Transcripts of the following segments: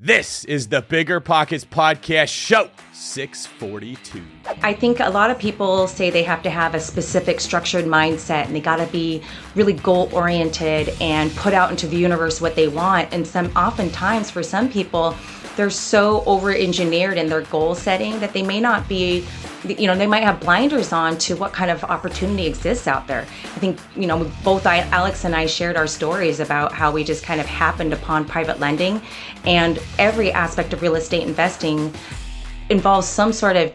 This is the Bigger Pockets Podcast Show 642. I think a lot of people say they have to have a specific structured mindset and they got to be really goal oriented and put out into the universe what they want. And some oftentimes for some people, they're so over engineered in their goal setting that they may not be you know they might have blinders on to what kind of opportunity exists out there. I think you know both I, alex and i shared our stories about how we just kind of happened upon private lending and every aspect of real estate investing involves some sort of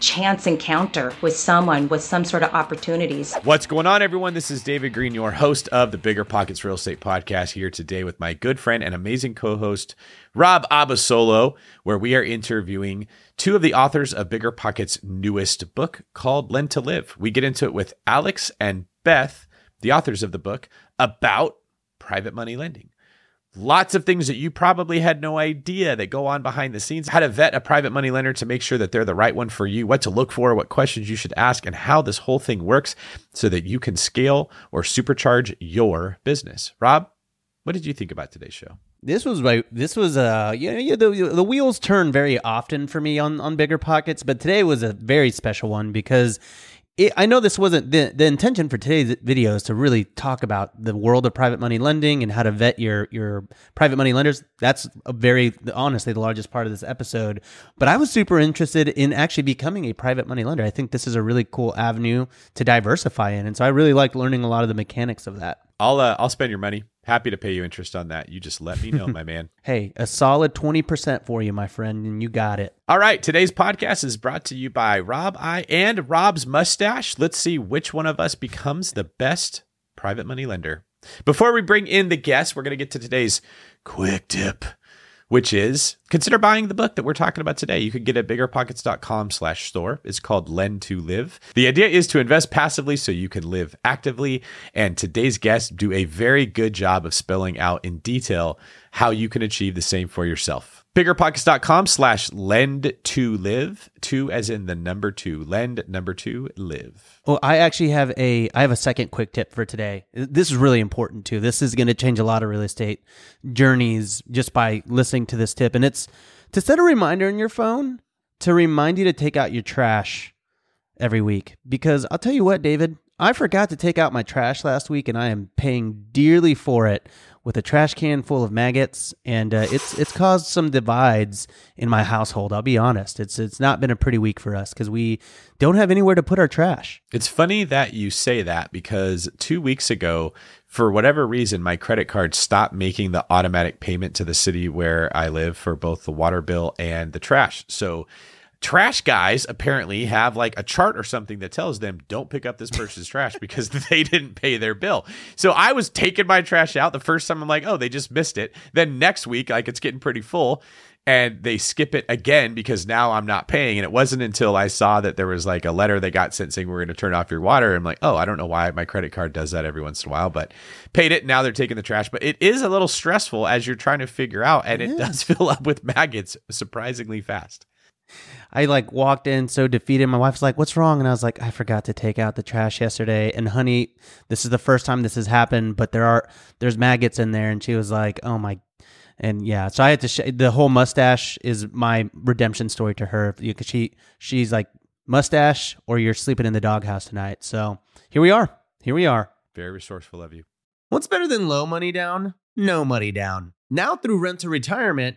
chance encounter with someone with some sort of opportunities. What's going on, everyone? This is David Greene, your host of the Bigger Pockets Real Estate Podcast, here today with my good friend and amazing co host, Rob Abasolo, where we are interviewing two of the authors of Bigger Pockets' newest book called Lend to Live. We get into it with Alex and Beth, the authors of the book, about private money lending. Lots of things that you probably had no idea that go on behind the scenes. How to vet a private money lender to make sure that they're the right one for you, what to look for, what questions you should ask, and how this whole thing works so that you can scale or supercharge your business. Rob, what did you think about today's show? This was my this was uh yeah, yeah the the wheels turn very often for me on on bigger pockets, but today was a very special one because it, I know this wasn't the, the intention for today's video is to really talk about the world of private money lending and how to vet your your private money lenders. That's a very honestly the largest part of this episode. But I was super interested in actually becoming a private money lender. I think this is a really cool avenue to diversify in, and so I really liked learning a lot of the mechanics of that. I'll uh, I'll spend your money. Happy to pay you interest on that. You just let me know, my man. Hey, a solid 20% for you, my friend, and you got it. All right. Today's podcast is brought to you by Rob I and Rob's mustache. Let's see which one of us becomes the best private money lender. Before we bring in the guests, we're going to get to today's quick tip which is consider buying the book that we're talking about today. You can get it at biggerpockets.com slash store. It's called Lend to Live. The idea is to invest passively so you can live actively. And today's guests do a very good job of spelling out in detail how you can achieve the same for yourself biggerpockets.com slash lend to live. Two as in the number two. Lend number two live. Well i actually have a i have a second quick tip for today. This is really important too. This is going to change a lot of real estate journeys just by listening to this tip. And it's to set a reminder in your phone to remind you to take out your trash every week. Because i'll tell you what david i forgot to take out my trash last week and i am paying dearly for it with a trash can full of maggots, and uh, it's it's caused some divides in my household. I'll be honest; it's it's not been a pretty week for us because we don't have anywhere to put our trash. It's funny that you say that because two weeks ago, for whatever reason, my credit card stopped making the automatic payment to the city where I live for both the water bill and the trash. So trash guys apparently have like a chart or something that tells them don't pick up this person's trash because they didn't pay their bill. So I was taking my trash out the first time I'm like, "Oh, they just missed it." Then next week like it's getting pretty full and they skip it again because now I'm not paying. And it wasn't until I saw that there was like a letter they got sent saying we're going to turn off your water. I'm like, oh, I don't know why my credit card does that every once in a while, but paid it. Now they're taking the trash. But it is a little stressful as you're trying to figure out, and it does fill up with maggots surprisingly fast. I like walked in so defeated. My wife's like, "What's wrong?" And I was like, "I forgot to take out the trash yesterday." And honey, this is the first time this has happened, but there are there's maggots in there. And she was like, "Oh my." And yeah, so I had to. Sh- the whole mustache is my redemption story to her because she she's like mustache or you're sleeping in the doghouse tonight. So here we are. Here we are. Very resourceful of you. What's better than low money down? No money down. Now through Rent to Retirement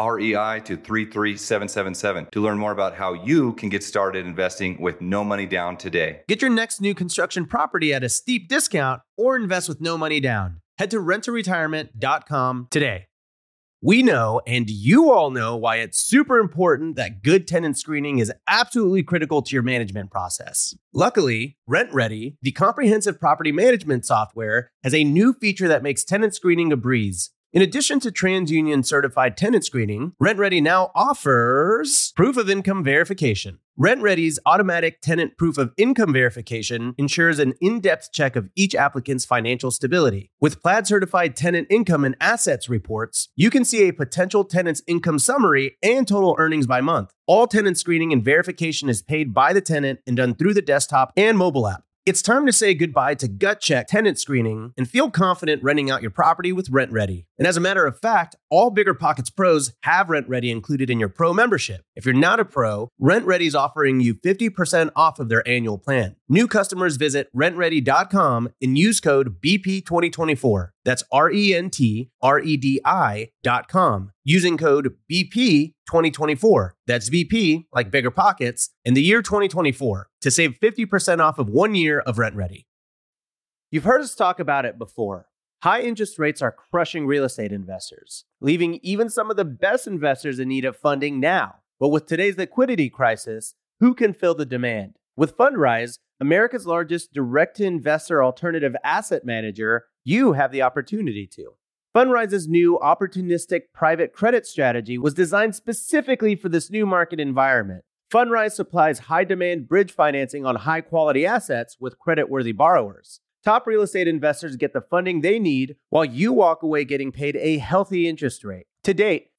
REI to 33777 to learn more about how you can get started investing with no money down today. Get your next new construction property at a steep discount or invest with no money down. Head to renttoretirement.com today. We know, and you all know, why it's super important that good tenant screening is absolutely critical to your management process. Luckily, RentRedi, the comprehensive property management software, has a new feature that makes tenant screening a breeze. In addition to TransUnion certified tenant screening, RentRedi now offers proof of income verification. RentRedi's automatic tenant proof of income verification ensures an in depth check of each applicant's financial stability. With Plaid certified tenant income and assets reports, you can see a potential tenant's income summary and total earnings by month. All tenant screening and verification is paid by the tenant and done through the desktop and mobile app. It's time to say goodbye to gut check tenant screening and feel confident renting out your property with RentRedi. And as a matter of fact, all Bigger Pockets pros have RentRedi included in your pro membership. If you're not a pro, RentRedi is offering you 50% off of their annual plan. New customers visit rentredi.com and use code BP2024. That's R E N T R E D I.com using code BP2024. That's BP, like bigger pockets, in the year 2024 to save 50% off of one year of RentRedi. You've heard us talk about it before. High interest rates are crushing real estate investors, leaving even some of the best investors in need of funding now. But with today's liquidity crisis, who can fill the demand? With Fundrise, America's largest direct to investor alternative asset manager, you have the opportunity to. Fundrise's new opportunistic private credit strategy was designed specifically for this new market environment. Fundrise supplies high demand bridge financing on high quality assets with credit worthy borrowers. Top real estate investors get the funding they need while you walk away getting paid a healthy interest rate. To date,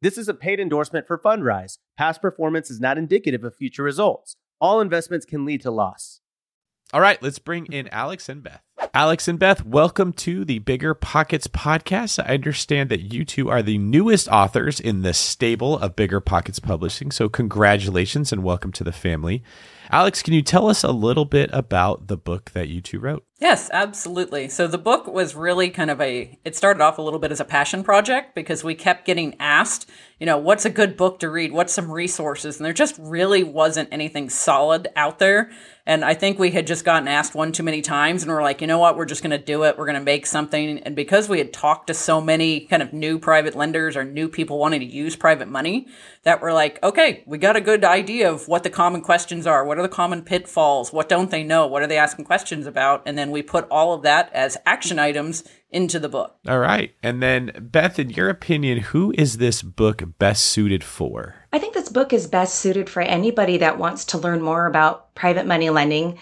This is a paid endorsement for Fundrise. Past performance is not indicative of future results. All investments can lead to loss. All right, let's bring in Alex and Beth. Alex and Beth, welcome to the Bigger Pockets podcast. I understand that you two are the newest authors in the stable of Bigger Pockets Publishing. So, congratulations and welcome to the family. Alex, can you tell us a little bit about the book that you two wrote? Yes, absolutely. So the book was really kind of a, it started off a little bit as a passion project because we kept getting asked, you know, what's a good book to read? What's some resources? And there just really wasn't anything solid out there. And I think we had just gotten asked one too many times and we're like, you know what? We're just going to do it. We're going to make something. And because we had talked to so many kind of new private lenders or new people wanting to use private money, that we're like, okay, we got a good idea of what the common questions are. What are the common pitfalls? What don't they know? What are they asking questions about? And then we put all of that as action items into the book. All right. And then, Beth, in your opinion, who is this book best suited for? I think this book is best suited for anybody that wants to learn more about private money lending.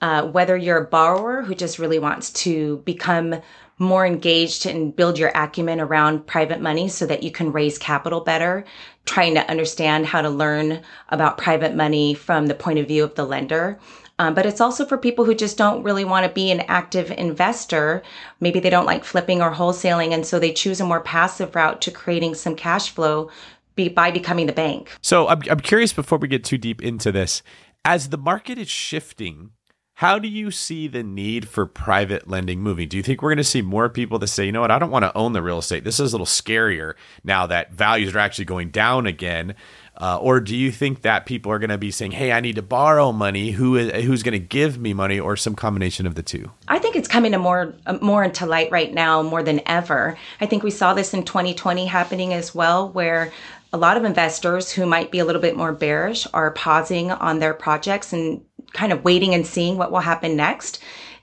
Uh, whether you're a borrower who just really wants to become more engaged and build your acumen around private money so that you can raise capital better, trying to understand how to learn about private money from the point of view of the lender. Um, but it's also for people who just don't really want to be an active investor. Maybe they don't like flipping or wholesaling, and so they choose a more passive route to creating some cash flow be, by becoming the bank. So I'm, I'm curious before we get too deep into this, as the market is shifting how do you see the need for private lending moving? Do you think we're going to see more people that say, you know what, I don't want to own the real estate. This is a little scarier now that values are actually going down again. Uh, or do you think that people are going to be saying, "Hey, I need to borrow money. Who is who's going to give me money?" Or some combination of the two? I think it's coming to more uh, more into light right now, more than ever. I think we saw this in 2020 happening as well, where a lot of investors who might be a little bit more bearish are pausing on their projects and kind of waiting and seeing what will happen next.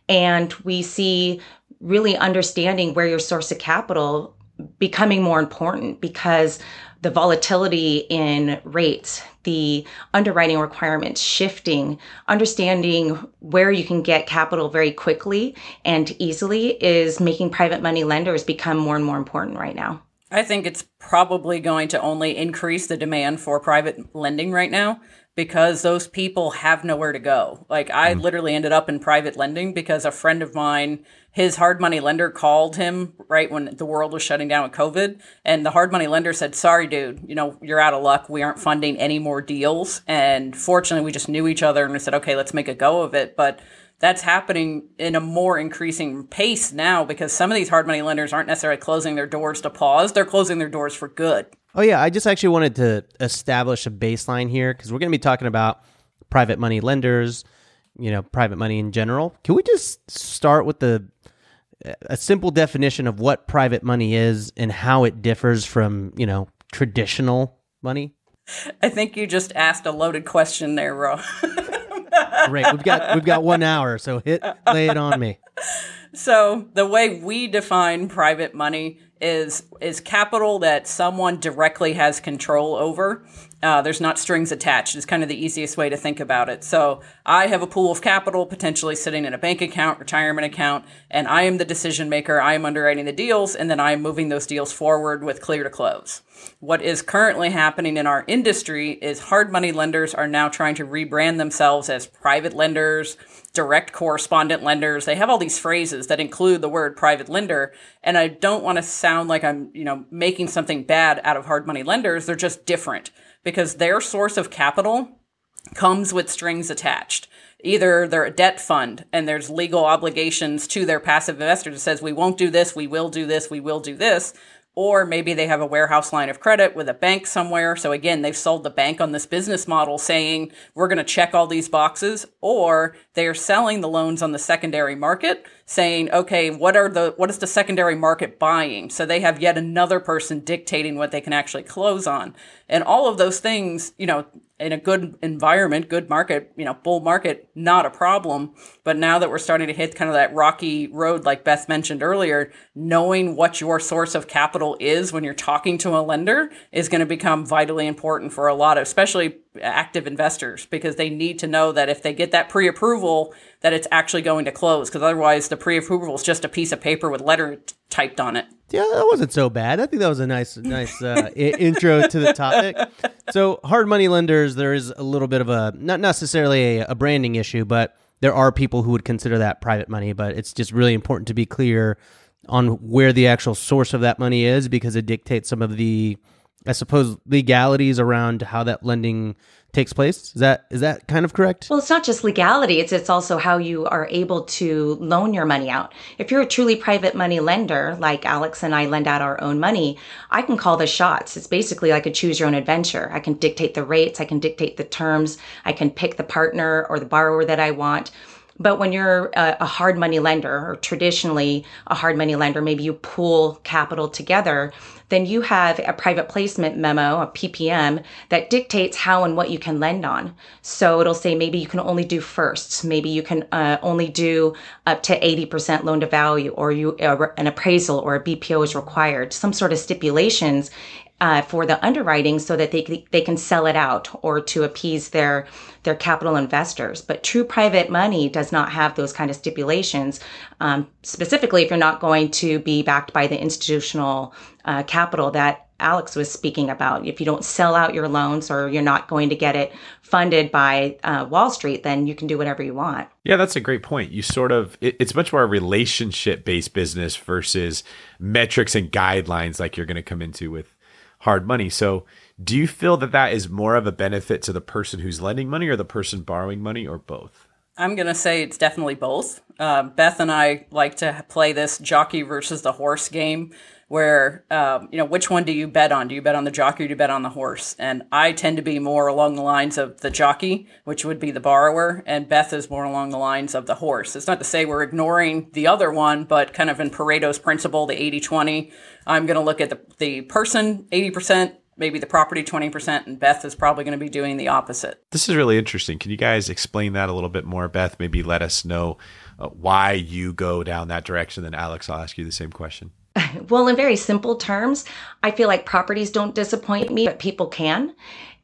And we see really understanding where your source of capital becoming more important because the volatility in rates, the underwriting requirements shifting, understanding where you can get capital very quickly and easily is making private money lenders become more and more important right now. I think it's probably going to only increase the demand for private lending right now because those people have nowhere to go. Like I mm. literally ended up in private lending because a friend of mine, his hard money lender called him right when the world was shutting down with COVID. And the hard money lender said, sorry, dude, you know, you're out of luck. We aren't funding any more deals. And fortunately, we just knew each other and we said, okay, let's make a go of it. But that's happening in a more increasing pace now because some of these hard money lenders aren't necessarily closing their doors to pause. They're closing their doors for good. Oh yeah, I just actually wanted to establish a baseline here because we're going to be talking about private money lenders, you know, private money in general. Can we just start with the a simple definition of what private money is and how it differs from, you know, traditional money? I think you just asked a loaded question there, Ro. Great. We've got we've got 1 hour, so hit lay it on me. So, the way we define private money is is capital that someone directly has control over. Uh, there's not strings attached. It's kind of the easiest way to think about it. So I have a pool of capital potentially sitting in a bank account, retirement account, and I am the decision maker. I am underwriting the deals, and then I am moving those deals forward with clear to close. What is currently happening in our industry is hard money lenders are now trying to rebrand themselves as private lenders direct correspondent lenders. They have all these phrases that include the word private lender. And I don't want to sound like I'm, you know, making something bad out of hard money lenders. They're just different because their source of capital comes with strings attached. Either they're a debt fund and there's legal obligations to their passive investors that says, we won't do this, we will do this, we will do this or maybe they have a warehouse line of credit with a bank somewhere. So again, they've sold the bank on this business model saying we're going to check all these boxes, or they are selling the loans on the secondary market saying, okay, what are the, what is the secondary market buying? So they have yet another person dictating what they can actually close on. And all of those things, you know, in a good environment, good market, you know, bull market, not a problem. But now that we're starting to hit kind of that rocky road, like Beth mentioned earlier, knowing what your source of capital is when you're talking to a lender is going to become vitally important for a lot of, especially active investors, because they need to know that if they get that pre approval, that it's actually going to close. Because otherwise, the pre approval is just a piece of paper with letter typed on it. Yeah, that wasn't so bad. I think that was a nice, nice uh, intro to the topic. So, hard money lenders, there is a little bit of a not necessarily a, a, branding issue, but there are people who would consider that private money. But it's just really important to be clear on where the actual source of that money is because it dictates some of the, I suppose, legalities around how that lending takes place. Is that is that kind of correct? Well, it's not just legality. It's it's also how you are able to loan your money out. If you're a truly private money lender, like Alex and I lend out our own money, I can call the shots. It's basically like a choose your own adventure. I can dictate the rates, I can dictate the terms, I can pick the partner or the borrower that I want. But when you're a, a, hard money lender, or traditionally a hard money lender, maybe you pool capital together, then you have a private placement memo, a PPM, that dictates how and what you can lend on. So it'll say maybe you can only do firsts, maybe you can uh, only do up to 80% loan to value, or you uh, an appraisal or a BPO is required. Some sort of stipulations uh, for the underwriting so that they they can sell it out or to appease their their capital investors. But true private money does not have those kind of stipulations. Um, specifically, if you're not going to be backed by the institutional uh, capital that Alex was speaking about. If you don't sell out your loans or you're not going to get it funded by uh, Wall Street, then you can do whatever you want. Yeah, that's a great point. You sort of, it, it's much more a relationship based business versus metrics and guidelines like you're going to come into with hard money. So, do you feel that that is more of a benefit to the person who's lending money or the person borrowing money or both? I'm going to say it's definitely both. Uh, Beth and I like to play this jockey versus the horse game where, um, you know, which one do you bet on? Do you bet on the jockey or do you bet on the horse? And I tend to be more along the lines of the jockey, which would be the borrower, and Beth is more along the lines of the horse. It's not to say we're ignoring the other one, but kind of in Pareto's principle, the 80 20, I'm going to look at the, the person 80%, maybe the property 20%, and Beth is probably going to be doing the opposite. This is really interesting. Can you guys explain that a little bit more, Beth? Maybe let us know uh, why you go down that direction. Then, Alex, I'll ask you the same question. Well, in very simple terms, I feel like properties don't disappoint me, but people can.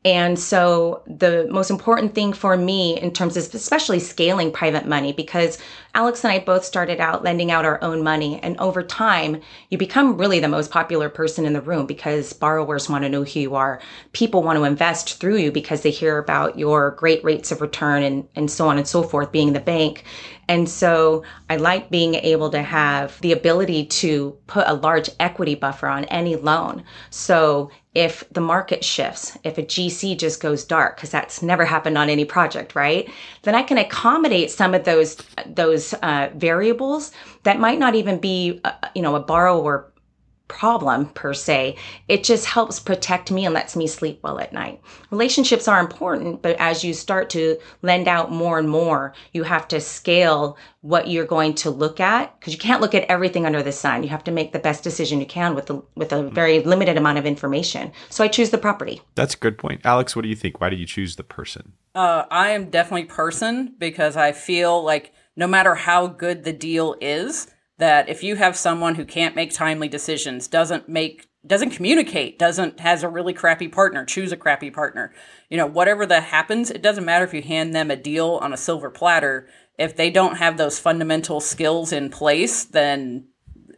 And so the most important thing for me in terms of especially scaling private money, because Alex and I both started out lending out our own money. And over time, you become really the most popular person in the room because borrowers want to know who you are. People want to invest through you because they hear about your great rates of return and, and so on and so forth, being the bank. And so I like being able to have the ability to put a large equity buffer on any loan. So if the market shifts, if a GC just goes dark, because that's never happened on any project, right? Then I can accommodate some of those those uh, variables that might not even be, uh, you know, a borrower problem per se. It just helps protect me and lets me sleep well at night. Relationships are important, but as you start to lend out more and more, you have to scale what you're going to look at because you can't look at everything under the sun. You have to make the best decision you can with the, with a very limited amount of information. So I choose the property. That's a good point. Alex, what do you think? Why do you choose the person? Uh, I am definitely person because I feel like no matter how good the deal is, that if you have someone who can't make timely decisions, doesn't make doesn't communicate, doesn't has a really crappy partner, choose a crappy partner. You know, whatever that happens, it doesn't matter if you hand them a deal on a silver platter. If they don't have those fundamental skills in place, then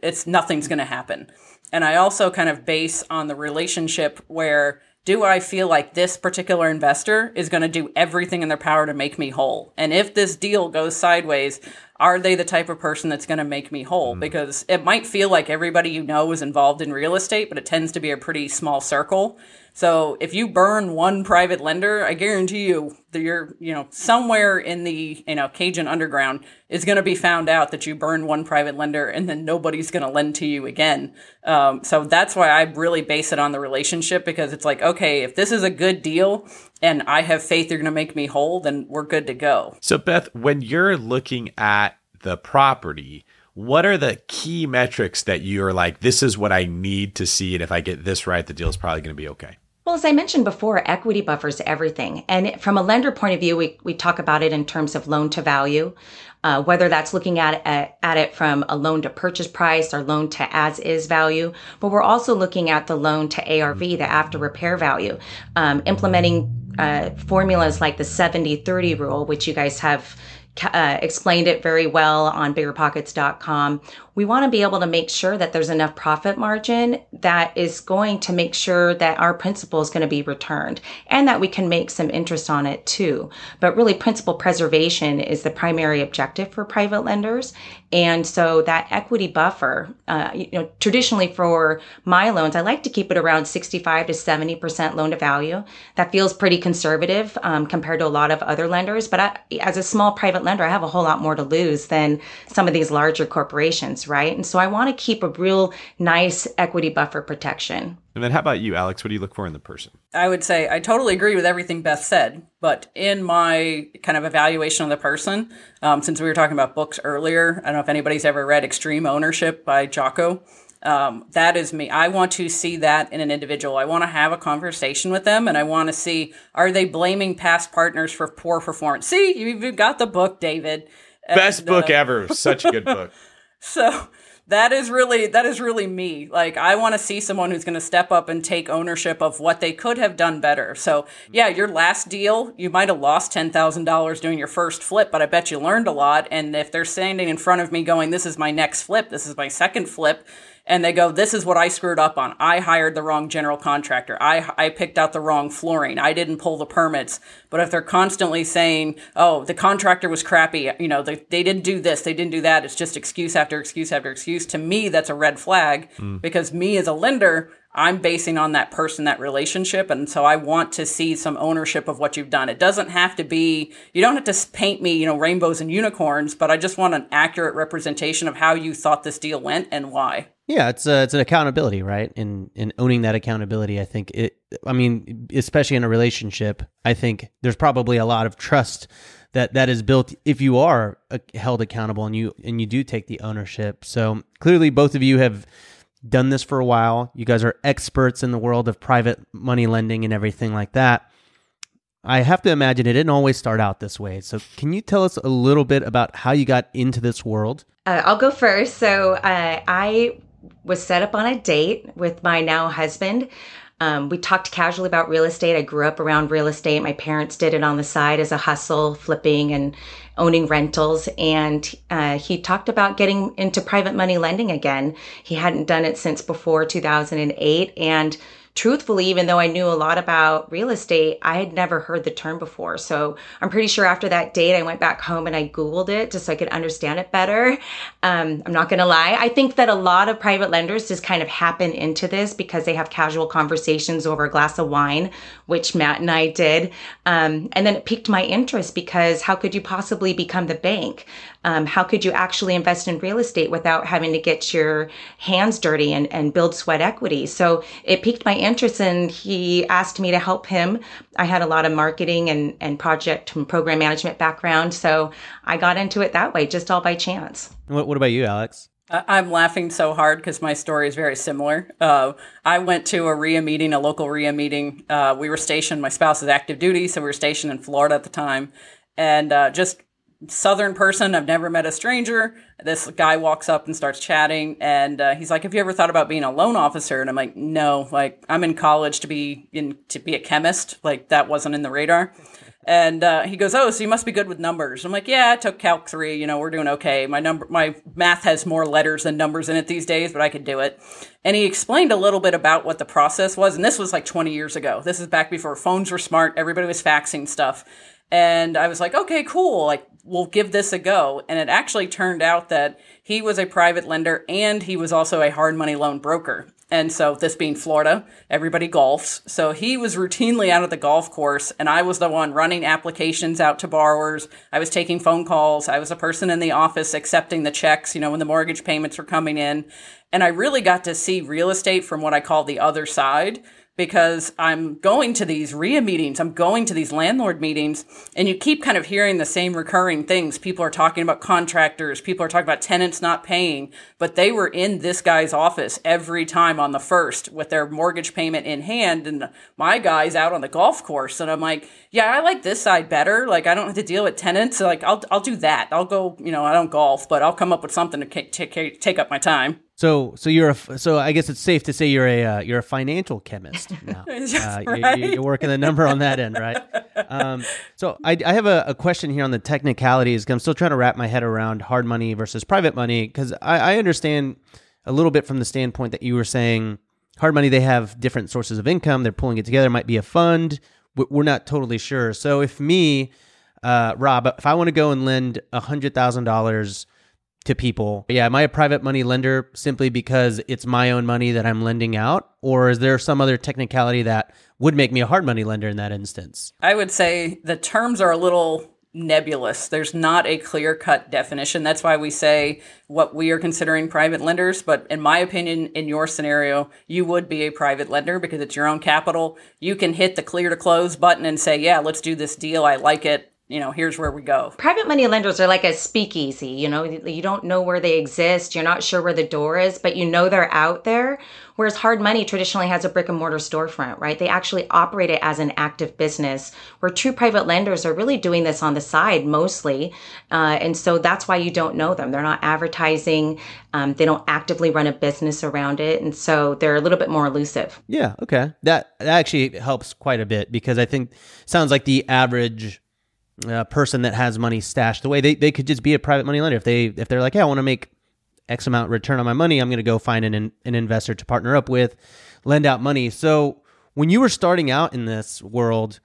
it's nothing's going to happen. And I also kind of base on the relationship where do I feel like this particular investor is going to do everything in their power to make me whole? And if this deal goes sideways, are they the type of person that's going to make me whole? Mm. Because it might feel like everybody you know is involved in real estate, but it tends to be a pretty small circle. So if you burn one private lender, I guarantee you that you're, you know, somewhere in the, you know, Cajun underground is going to be found out that you burned one private lender and then nobody's going to lend to you again. Um, so that's why I really base it on the relationship because it's like, okay, if this is a good deal and I have faith you're going to make me whole, then we're good to go. So Beth, when you're looking at the property, what are the key metrics that you're like, this is what I need to see. And if I get this right, the deal is probably going to be okay? Well, as I mentioned before, equity buffers everything. And from a lender point of view, we, we talk about it in terms of loan to value, uh, whether that's looking at, at, at it from a loan to purchase price or loan to as is value. But we're also looking at the loan to ARV, the after repair value, um, implementing uh, formulas like the 70 30 rule, which you guys have uh, explained it very well on biggerpockets.com. We want to be able to make sure that there's enough profit margin that is going to make sure that our principal is going to be returned and that we can make some interest on it too. But really, principal preservation is the primary objective for private lenders. And so that equity buffer, uh, you know, traditionally for my loans, I like to keep it around 65 to 70% loan to value. That feels pretty conservative um, compared to a lot of other lenders. But I, as a small private lender, I have a whole lot more to lose than some of these larger corporations, right? And so I want to keep a real nice equity buffer protection. And then how about you, Alex? What do you look for in the person? I would say I totally agree with everything Beth said, but in my kind of evaluation of the person, um, since we were talking about books earlier, I don't know if anybody's ever read Extreme Ownership by Jocko. Um, that is me. I want to see that in an individual. I want to have a conversation with them and I want to see are they blaming past partners for poor performance? See, you've got the book, David. Best and, book uh, ever. Such a good book. so that is really that is really me. Like i want to see someone who's going to step up and take ownership of what they could have done better. So yeah your last deal you might have lost $10000 doing your first flip but i bet you learned a lot. And if they're standing in front of me going this is my next flip this is my second flip and they go, "This is what I screwed up on. I hired the wrong general contractor. I I picked out the wrong flooring. I didn't pull the permits." But if they're constantly saying, "Oh, the contractor was crappy. You know, they they didn't do this, they didn't do that. It's just excuse after excuse after excuse." To me, that's a red flag mm. because me as a lender, I'm basing on that person, that relationship. And so I want to see some ownership of what you've done. It doesn't have to be, you don't have to paint me, you know, rainbows and unicorns, but I just want an accurate representation of how you thought this deal went and why. Yeah, it's a, it's an accountability, right? In in owning that accountability, I think it. I mean, especially in a relationship, I think there's probably a lot of trust that that is built if you are uh, held accountable and you and you do take the ownership. So clearly, both of you have done this for a while. You guys are experts in the world of private money lending and everything like that. I have to imagine it didn't always start out this way. So, can you tell us a little bit about how you got into this world? Uh, I'll go first. So, uh, I was set up on a date with my now husband. Um, we talked casually about real estate. I grew up around real estate. My parents did it on the side as a hustle, flipping and owning rentals. And uh, he talked about getting into private money lending again. He hadn't done it since before 2008. And truthfully, even though I knew a lot about real estate, I had never heard the term before. So I'm pretty sure after that date, I went back home and I Googled it just so I could understand it better. Um, I'm not going to lie. I think that a lot of private lenders just kind of happen into this because they have casual conversations over a glass of wine, which Matt and I did. Um, and then it piqued my interest because how could you possibly become the bank? Um, how could you actually invest in real estate without having to get your hands dirty and, and build sweat equity? So it piqued my interest and he asked me to help him. I had a lot of marketing and, and project and program management background. So I got into it that way, just all by chance. What, what about you, Alex? I'm laughing so hard because my story is very similar. Uh, I went to a REIA meeting, a local REIA meeting. Uh, we were stationed, my spouse is active duty, so we were stationed in Florida at the time. And uh, just southern person. I've never met a stranger. This guy walks up and starts chatting, and uh, he's like, "Have you ever thought about being a loan officer?" And I'm like, "No. Like, I'm in college to be in to be a chemist. Like, that wasn't in the radar." And uh, he goes, "Oh, so you must be good with numbers." I'm like, "Yeah, I took Calc three. You know, we're doing okay. My number, my math has more letters than numbers in it these days, but I could do it." And he explained a little bit about what the process was, and this was like 20 years ago. This is back before phones were smart. Everybody was faxing stuff. And I was like, okay, cool. Like, we'll give this a go. And it actually turned out that he was a private lender and he was also a hard money loan broker. And so, this being Florida, everybody golfs. So, he was routinely out at the golf course, and I was the one running applications out to borrowers. I was taking phone calls. I was a person in the office accepting the checks, you know, when the mortgage payments were coming in. And I really got to see real estate from what I call the other side because I'm going to these REIA meetings, I'm going to these landlord meetings, and you keep kind of hearing the same recurring things. People are talking about contractors, people are talking about tenants not paying, but they were in this guy's office every time on the first with their mortgage payment in hand, and my guy's out on the golf course, and I'm like, yeah, I like this side better. Like I don't have to deal with tenants. Like I'll I'll do that. I'll go. You know, I don't golf, but I'll come up with something to take take up my time. So, so you're a so I guess it's safe to say you're a uh, you're a financial chemist now. uh, right. you're, you're, working the number on that end, right? Um, so I, I have a, a, question here on the technicalities. I'm still trying to wrap my head around hard money versus private money because I, I understand a little bit from the standpoint that you were saying hard money they have different sources of income. They're pulling it together. It might be a fund. We're not totally sure. So if me, uh, Rob, if I want to go and lend hundred thousand dollars to people. Yeah, am I a private money lender simply because it's my own money that I'm lending out? Or is there some other technicality that would make me a hard money lender in that instance? I would say the terms are a little nebulous. There's not a clear cut definition. That's why we say what we are considering private lenders. But in my opinion, in your scenario, you would be a private lender because it's your own capital. You can hit the clear to close button and say, yeah, let's do this deal. I like it you know, here's where we go. Private money lenders are like a speakeasy. You know, you don't know where they exist. You're not sure where the door is, but you know they're out there. Whereas hard money traditionally has a brick and mortar storefront, right? They actually operate it as an active business, where true private lenders are really doing this on the side mostly. Uh, and so that's why you don't know them. They're not advertising, um, they don't actively run a business around it. And so they're a little bit more elusive. Yeah. Okay. That, that actually helps quite a bit because I think sounds like the average a person that has money stashed away. They they could just be a private money lender if they if they're like, hey, I want to make X amount return on my money. I'm going to go find an an investor to partner up with, lend out money. So when you were starting out in this world,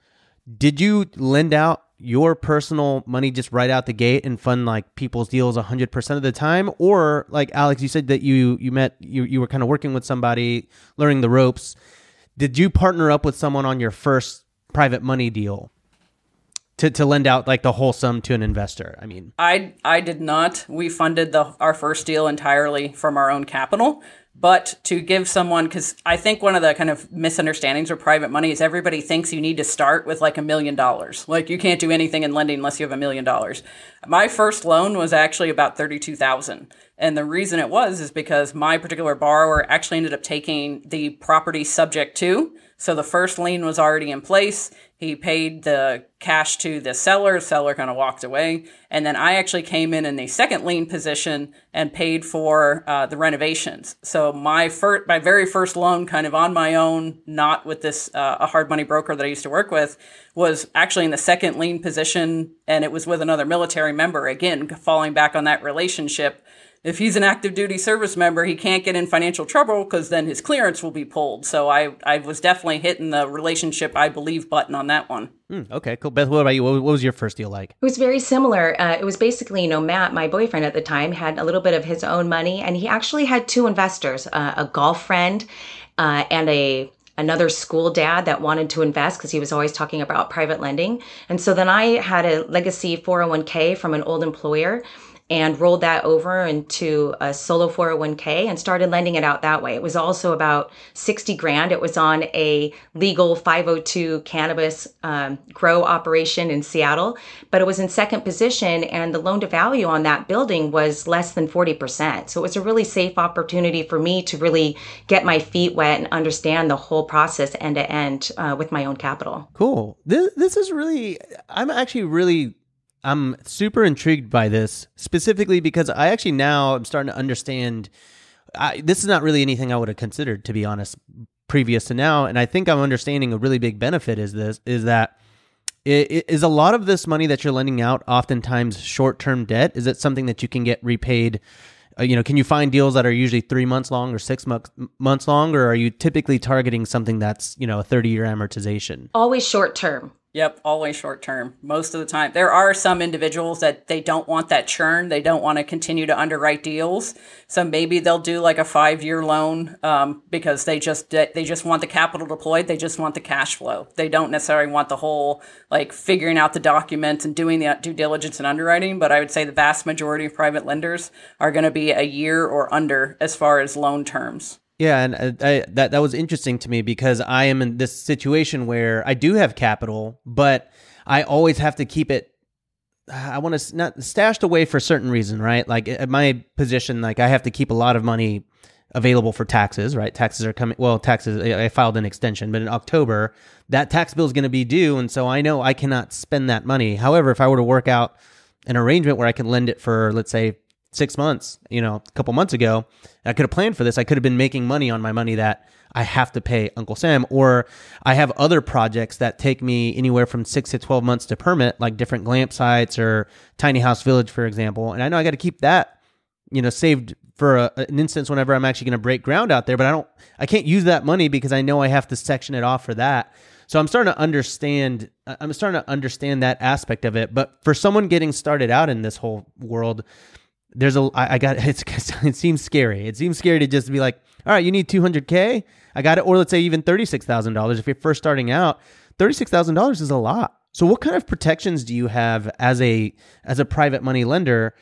did you lend out your personal money just right out the gate and fund like people's deals 100% of the time or like Alex you said that you you met you you were kind of working with somebody learning the ropes did you partner up with someone on your first private money deal to, to lend out like the whole sum to an investor. I mean, I I did not. We funded the our first deal entirely from our own capital. But to give someone, because I think one of the kind of misunderstandings with private money is everybody thinks you need to start with like a million dollars. Like you can't do anything in lending unless you have a million dollars. My first loan was actually about thirty-two thousand, and the reason it was is because my particular borrower actually ended up taking the property subject to So the first lien was already in place. He paid the cash to the seller. Seller kind of walked away. And then I actually came in in the second lien position and paid for uh, the renovations. So my first, my very first loan, kind of on my own, not with this uh, a hard money broker that I used to work with, was actually in the second lien position, and it was with another military member. Again, falling back on that relationship if he's an active duty service member, he can't get in financial trouble because then his clearance will be pulled. So I, I was definitely hitting the relationship I believe button on that one. Mm, okay, cool. Beth, what about you? What, was your first deal like? It was very similar. Uh, it was basically, you know, Matt, my boyfriend at the time, had a little bit of his own money, and he actually had two investors, uh, a golf friend uh, and a another school dad that wanted to invest because he was always talking about private lending. And so then I had a legacy 401k from an old employer and rolled that over into a solo 401k and started lending it out that way. It was also about 60 grand. It was on a legal 502 cannabis um, grow operation in Seattle, but it was in second position and the loan to value on that building was less than 40%. So it was a really safe opportunity for me to really get my feet wet and understand the whole process end to end uh, with my own capital. Cool. This, this is really, I'm actually really I'm super intrigued by this specifically because I actually now I'm starting to understand. I, this is not really anything I would have considered, to be honest, previous to now. And I think I'm understanding a really big benefit is this is that it, it, is a lot of this money that you're lending out oftentimes short term debt. Is it something that you can get repaid? Uh, you know, can you find deals that are usually three months long or six months months long, or are you typically targeting something that's you know a 30 year amortization? Always short term. Yep, always short term. Most of the time, there are some individuals that they don't want that churn. They don't want to continue to underwrite deals. So maybe they'll do like a five year loan um, because they just they just want the capital deployed. They just want the cash flow. They don't necessarily want the whole like figuring out the documents and doing the due diligence and underwriting. But I would say the vast majority of private lenders are going to be a year or under as far as loan terms. Yeah, and uh, I, that that was interesting to me because I am in this situation where I do have capital, but I always have to keep it. I want to not stashed away for a certain reason, right? Like at my position, like I have to keep a lot of money available for taxes, right? Taxes are coming. Well, taxes. I filed an extension, but in October, that tax bill is going to be due, and so I know I cannot spend that money. However, if I were to work out an arrangement where I can lend it for, let's say, six months, you know, a couple months ago, I could have planned for this. I could have been making money on my money that I have to pay Uncle Sam, or I have other projects that take me anywhere from six to 12 months to permit, like different glamp sites or tiny house village, for example. And I know I got to keep that, you know, saved for a, an instance whenever I'm actually going to break ground out there, but I don't, I can't use that money because I know I have to section it off for that. So I'm starting to understand. I'm starting to understand that aspect of it. But for someone getting started out in this whole world, there's a I, I got it's it seems scary. It seems scary to just be like, all right, you need 200k, I got it, or let's say even thirty six thousand dollars if you're first starting out. Thirty six thousand dollars is a lot. So what kind of protections do you have as a as a private money lender,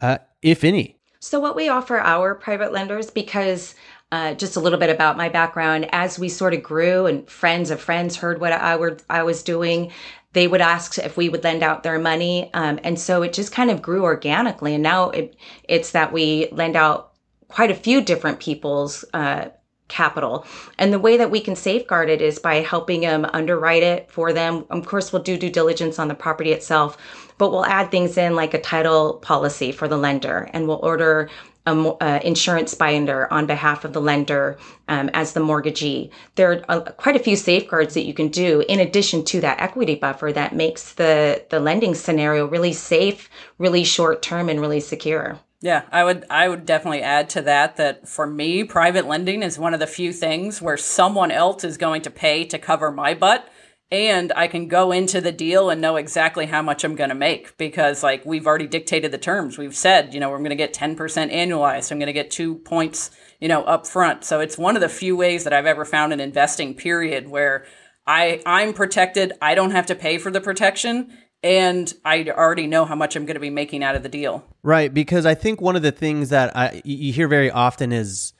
uh, if any? So what we offer our private lenders because. Uh, just a little bit about my background. As we sort of grew, and friends of friends heard what I, were, I was doing, they would ask if we would lend out their money. Um, and so it just kind of grew organically. And now it, it's that we lend out quite a few different people's uh, capital. And the way that we can safeguard it is by helping them underwrite it for them. Of course, we'll do due diligence on the property itself, but we'll add things in like a title policy for the lender and we'll order a uh, insurance binder on behalf of the lender um, as the mortgagee. There are uh, quite a few safeguards that you can do in addition to that equity buffer that makes the the lending scenario really safe, really short term, and really secure. Yeah, I would I would definitely add to that that for me, private lending is one of the few things where someone else is going to pay to cover my butt and I can go into the deal and know exactly how much I'm going to make because like we've already dictated the terms. We've said, you know, we're going to get 10% annualized. I'm going to get 2 points, you know, up front. So it's one of the few ways that I've ever found an investing period where I I'm protected. I don't have to pay for the protection and I already know how much I'm going to be making out of the deal. Right, because I think one of the things that I you hear very often is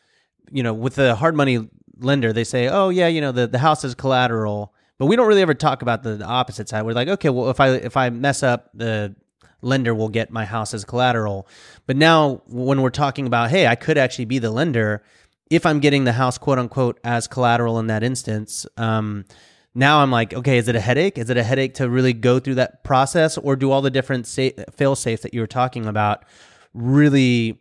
you know, with the hard money lender, they say, "Oh yeah, you know, the the house is collateral." But we don't really ever talk about the, the opposite side. We're like, okay, well, if I if I mess up, the lender will get my house as collateral. But now, when we're talking about, hey, I could actually be the lender, if I'm getting the house quote unquote as collateral in that instance, um, now I'm like, okay, is it a headache? Is it a headache to really go through that process, or do all the different sa- fail safes that you were talking about really,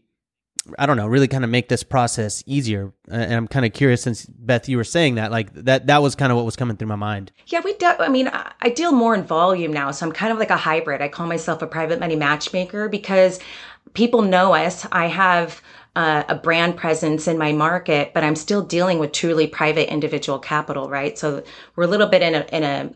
I don't know, really kind of make this process easier? And I'm kind of curious, since Beth, you were saying that, like that that was kind of what was coming through my mind. Yeah, we. De- I mean, I, deal more in volume now, so I'm kind of like a hybrid. I call myself a private money matchmaker because people know us. I have uh, a brand presence in my market, but I'm still dealing with truly private individual capital, right? So we're a little bit in a in a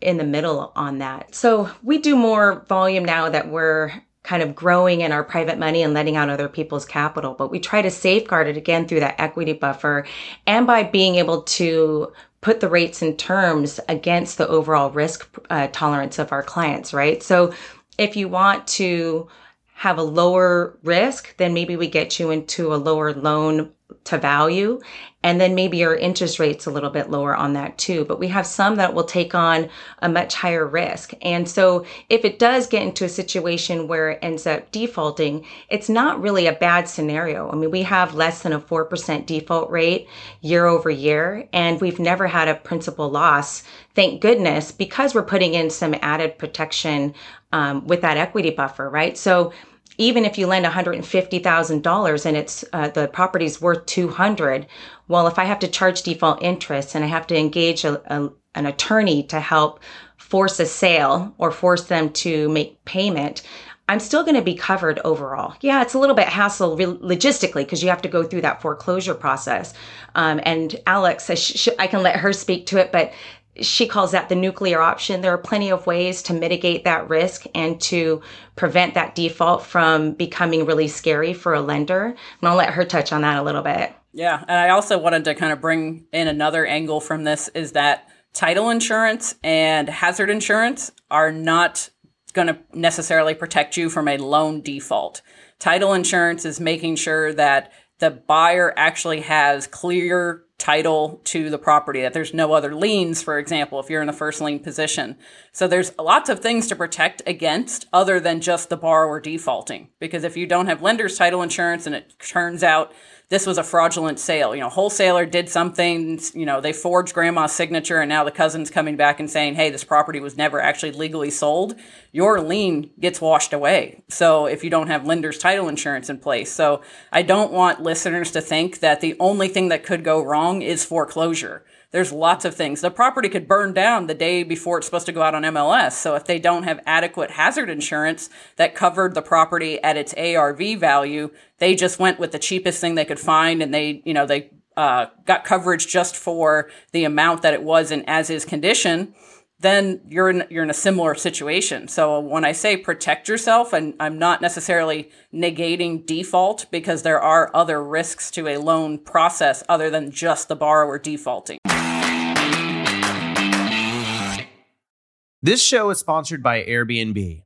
in the middle on that. So we do more volume now that we're kind of growing in our private money and letting out other people's capital, but we try to safeguard it again through that equity buffer and by being able to put the rates and terms against the overall risk uh, tolerance of our clients, right? So if you want to have a lower risk, then maybe we get you into a lower loan to value. And then maybe your interest rate's a little bit lower on that too. But we have some that will take on a much higher risk. And so if it does get into a situation where it ends up defaulting, it's not really a bad scenario. I mean, we have less than a 4% default rate year over year, and we've never had a principal loss. Thank goodness, because we're putting in some added protection um, with that equity buffer, right? So even if you lend $150,000 and it's uh, the property's worth 200, well, if I have to charge default interest and I have to engage a, a, an attorney to help force a sale or force them to make payment, I'm still going to be covered overall. Yeah, it's a little bit hassle re- logistically because you have to go through that foreclosure process. Um, and Alex, I, sh- I can let her speak to it, but she calls that the nuclear option. There are plenty of ways to mitigate that risk and to prevent that default from becoming really scary for a lender. And I'll let her touch on that a little bit. Yeah. And I also wanted to kind of bring in another angle from this is that title insurance and hazard insurance are not going to necessarily protect you from a loan default. Title insurance is making sure that the buyer actually has clear title to the property, that there's no other liens, for example, if you're in the first lien position. So there's lots of things to protect against other than just the borrower defaulting. Because if you don't have lender's title insurance and it turns out this was a fraudulent sale. You know, wholesaler did something, you know, they forged grandma's signature and now the cousin's coming back and saying, hey, this property was never actually legally sold. Your lien gets washed away. So if you don't have lender's title insurance in place. So I don't want listeners to think that the only thing that could go wrong is foreclosure. There's lots of things. The property could burn down the day before it's supposed to go out on MLS. So if they don't have adequate hazard insurance that covered the property at its ARV value, they just went with the cheapest thing they could find and they, you know, they uh, got coverage just for the amount that it was in as is condition then you're in you're in a similar situation. So when I say protect yourself, and I'm not necessarily negating default because there are other risks to a loan process other than just the borrower defaulting. This show is sponsored by Airbnb.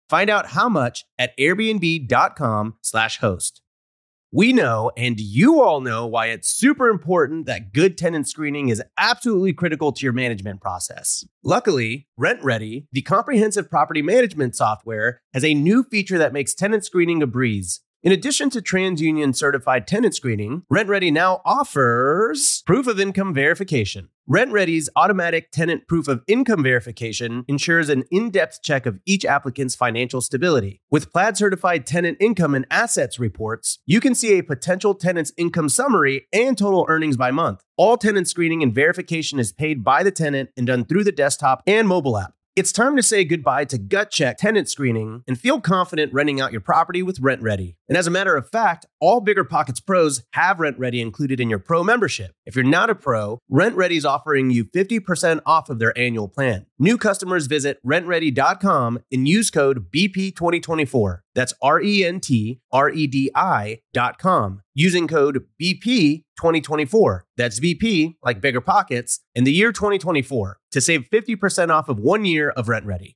Find out how much at airbnb.com/slash host. We know, and you all know, why it's super important that good tenant screening is absolutely critical to your management process. Luckily, RentRedi, the comprehensive property management software, has a new feature that makes tenant screening a breeze. In addition to TransUnion certified tenant screening, RentRedi now offers proof of income verification. RentRedi's automatic tenant proof of income verification ensures an in depth check of each applicant's financial stability. With Plaid certified tenant income and assets reports, you can see a potential tenant's income summary and total earnings by month. All tenant screening and verification is paid by the tenant and done through the desktop and mobile app. It's time to say goodbye to gut check tenant screening and feel confident renting out your property with RentRedi. And as a matter of fact, all BiggerPockets pros have RentRedi included in your pro membership. If you're not a pro, RentRedi is offering you 50% off of their annual plan. New customers visit rentredi.com and use code BP2024. That's R E N T R E D I.com using code BP2024. That's BP, like BiggerPockets, in the year 2024 to save 50% off of one year of RentRedi.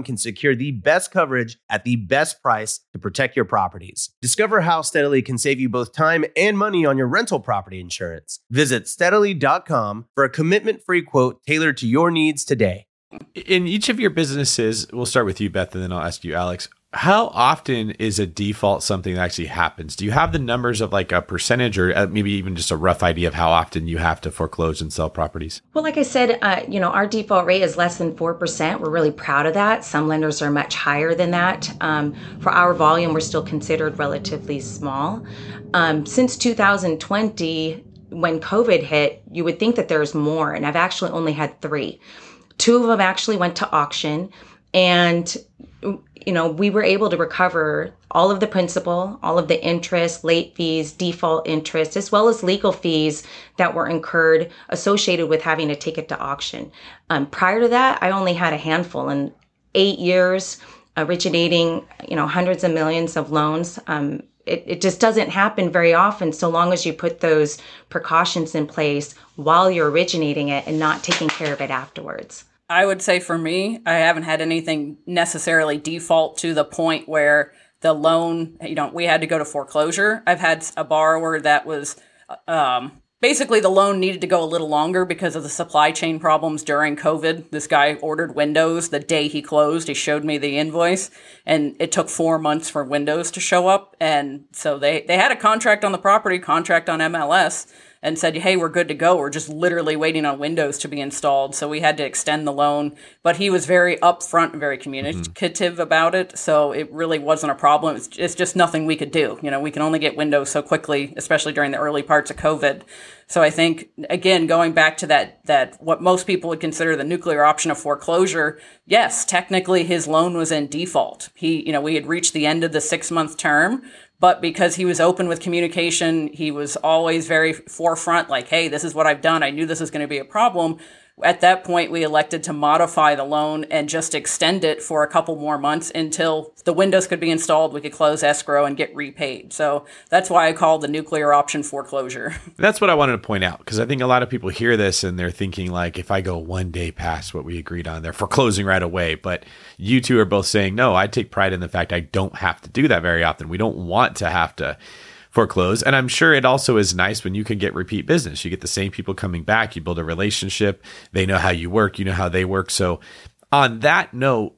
can secure the best coverage at the best price to protect your properties. Discover how Steadily can save you both time and money on your rental property insurance. Visit steadily.com for a commitment free quote tailored to your needs today. In each of your businesses, we'll start with you, Beth, and then I'll ask you, Alex. How often is a default something that actually happens? Do you have the numbers of like a percentage or uh, maybe even just a rough idea of how often you have to foreclose and sell properties? Well, like I said, uh, you know, our default rate is less than 4%. We're really proud of that. Some lenders are much higher than that. Um, for our volume, we're still considered relatively small. Um, since 2020, when COVID hit, you would think that there's more, and I've actually only had three. Two of them actually went to auction, and you know, we were able to recover all of the principal, all of the interest, late fees, default interest, as well as legal fees that were incurred associated with having to take it to auction. Um, prior to that, I only had a handful in eight years, originating, you know, hundreds of millions of loans. Um, it, it just doesn't happen very often so long as you put those precautions in place while you're originating it and not taking care of it afterwards. I would say for me, I haven't had anything necessarily default to the point where the loan, you know, we had to go to foreclosure. I've had a borrower that was um, basically the loan needed to go a little longer because of the supply chain problems during COVID. This guy ordered windows the day he closed. He showed me the invoice and it took four months for windows to show up. And so they, they had a contract on the property, contract on MLS and said, hey, we're good to go. We're just literally waiting on Windows to be installed. So we had to extend the loan. But he was very upfront and very communicative mm-hmm. about it. So it really wasn't a problem. It's, it's just nothing we could do. You know, we can only get Windows so quickly, especially during the early parts of COVID. So I think again, going back to that that what most people would consider the nuclear option of foreclosure, yes, technically his loan was in default. He, you know, we had reached the end of the six month term, but because he was open with communication, he was always very forefront, like, hey, this is what I've done. I knew this was going to be a problem. At that point, we elected to modify the loan and just extend it for a couple more months until the windows could be installed, we could close escrow and get repaid. So that's why I called the nuclear option foreclosure. That's what I wanted to point out because I think a lot of people hear this and they're thinking like, if I go one day past what we agreed on, they're foreclosing right away. But you two are both saying, no, I take pride in the fact I don't have to do that very often. We don't want to have to foreclose. And I'm sure it also is nice when you can get repeat business. You get the same people coming back, you build a relationship, they know how you work, you know how they work. So, on that note,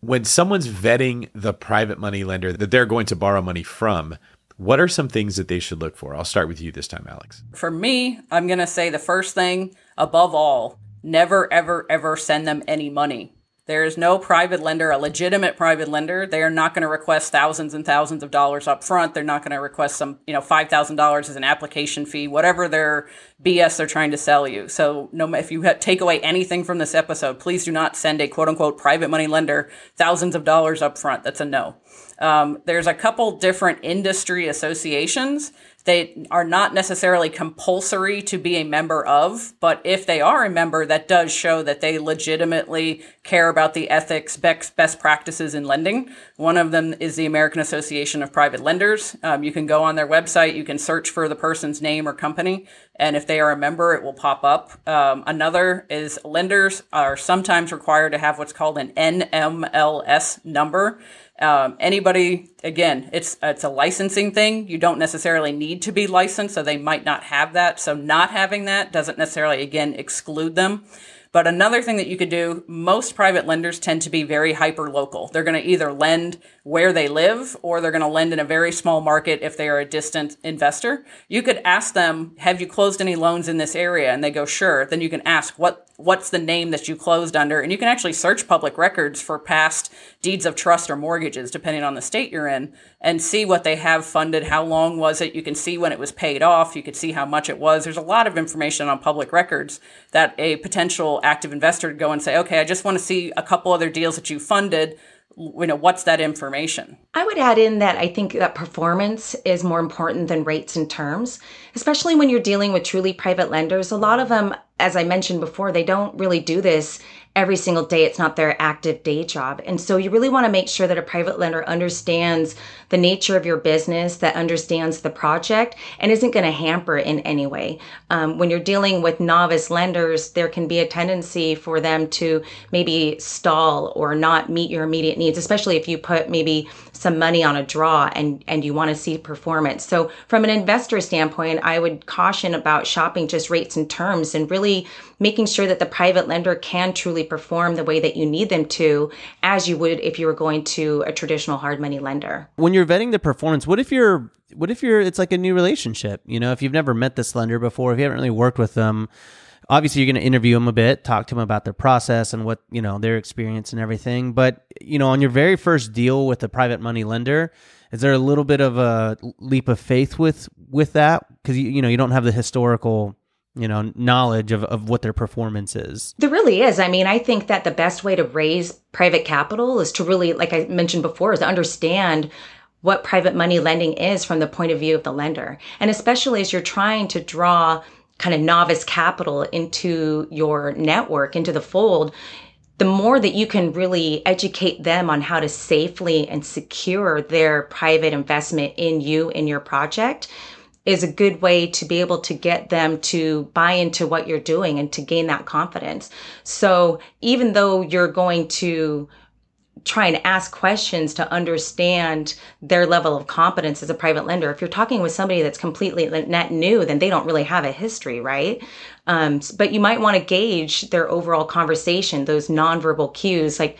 when someone's vetting the private money lender that they're going to borrow money from, what are some things that they should look for? I'll start with you this time, Alex. For me, I'm going to say the first thing above all, never, ever, ever send them any money There is no private lender, a legitimate private lender. They are not going to request thousands and thousands of dollars up front. They're not going to request some, you know, $5,000 as an application fee, whatever their BS they're trying to sell you. So no, if you take away anything from this episode, please do not send a quote unquote private money lender thousands of dollars up front. That's a no. Um, there's a couple different industry associations they are not necessarily compulsory to be a member of, but if they are a member, that does show that they legitimately care about the ethics, best practices in lending. One of them is the American Association of Private Lenders. Um, you can go on their website, you can search for the person's name or company, and if they are a member, it will pop up. Um, another is lenders are sometimes required to have what's called an NMLS number. Um, anybody, again, it's it's a licensing thing. You don't necessarily need to be licensed, so they might not have that. So not having that doesn't necessarily, again, exclude them. But another thing that you could do, most private lenders tend to be very hyper local. They're going to either lend where they live or they're going to lend in a very small market if they are a distant investor. You could ask them, "Have you closed any loans in this area?" and they go, "Sure." Then you can ask, "What what's the name that you closed under and you can actually search public records for past deeds of trust or mortgages depending on the state you're in and see what they have funded how long was it. You can see when it was paid off. You could see how much it was. There's a lot of information on public records that a potential active investor go and say okay i just want to see a couple other deals that you funded. You know what's that information? I would add in that i think that performance is more important than rates and terms especially when you're dealing with truly private lenders. A lot of them as i mentioned before they don't really do this every single day. It's not their active day job. And so you really want to make sure that a private lender understands the nature of your business, that understands the project, and isn't going to hamper it in any way. Um, when you're dealing with novice lenders, there can be a tendency for them to maybe stall or not meet your immediate needs, especially if you put maybe some money on a draw and and you want to see performance. So from an investor standpoint, I would caution about shopping just rates and terms and really making sure that the private lender can truly perform the way that you need them to as you would if you were going to a traditional hard money lender. When you're vetting the performance, what if you're what if you're it's like a new relationship, you know, if you've never met this lender before, if you haven't really worked with them, obviously you're going to interview them a bit, talk to them about their process and what, you know, their experience and everything, but you know, on your very first deal with a private money lender, is there a little bit of a leap of faith with with that? Because you, you know you don't have the historical you know knowledge of, of what their performance is. There really is. I mean i think that the best way to raise private capital is to really like i mentioned before is understand what private money lending is from the point of view of the lender. And especially as you're trying to draw kind of novice capital into your network into the fold the more that you can really educate them on how to safely and secure their private investment in you in your project is a good way to be able to get them to buy into what you're doing and to gain that confidence. So even though you're going to try and ask questions to understand their level of competence as a private lender. If you're talking with somebody that's completely net new, then they don't really have a history, right? Um, but you might want to gauge their overall conversation, those nonverbal cues, like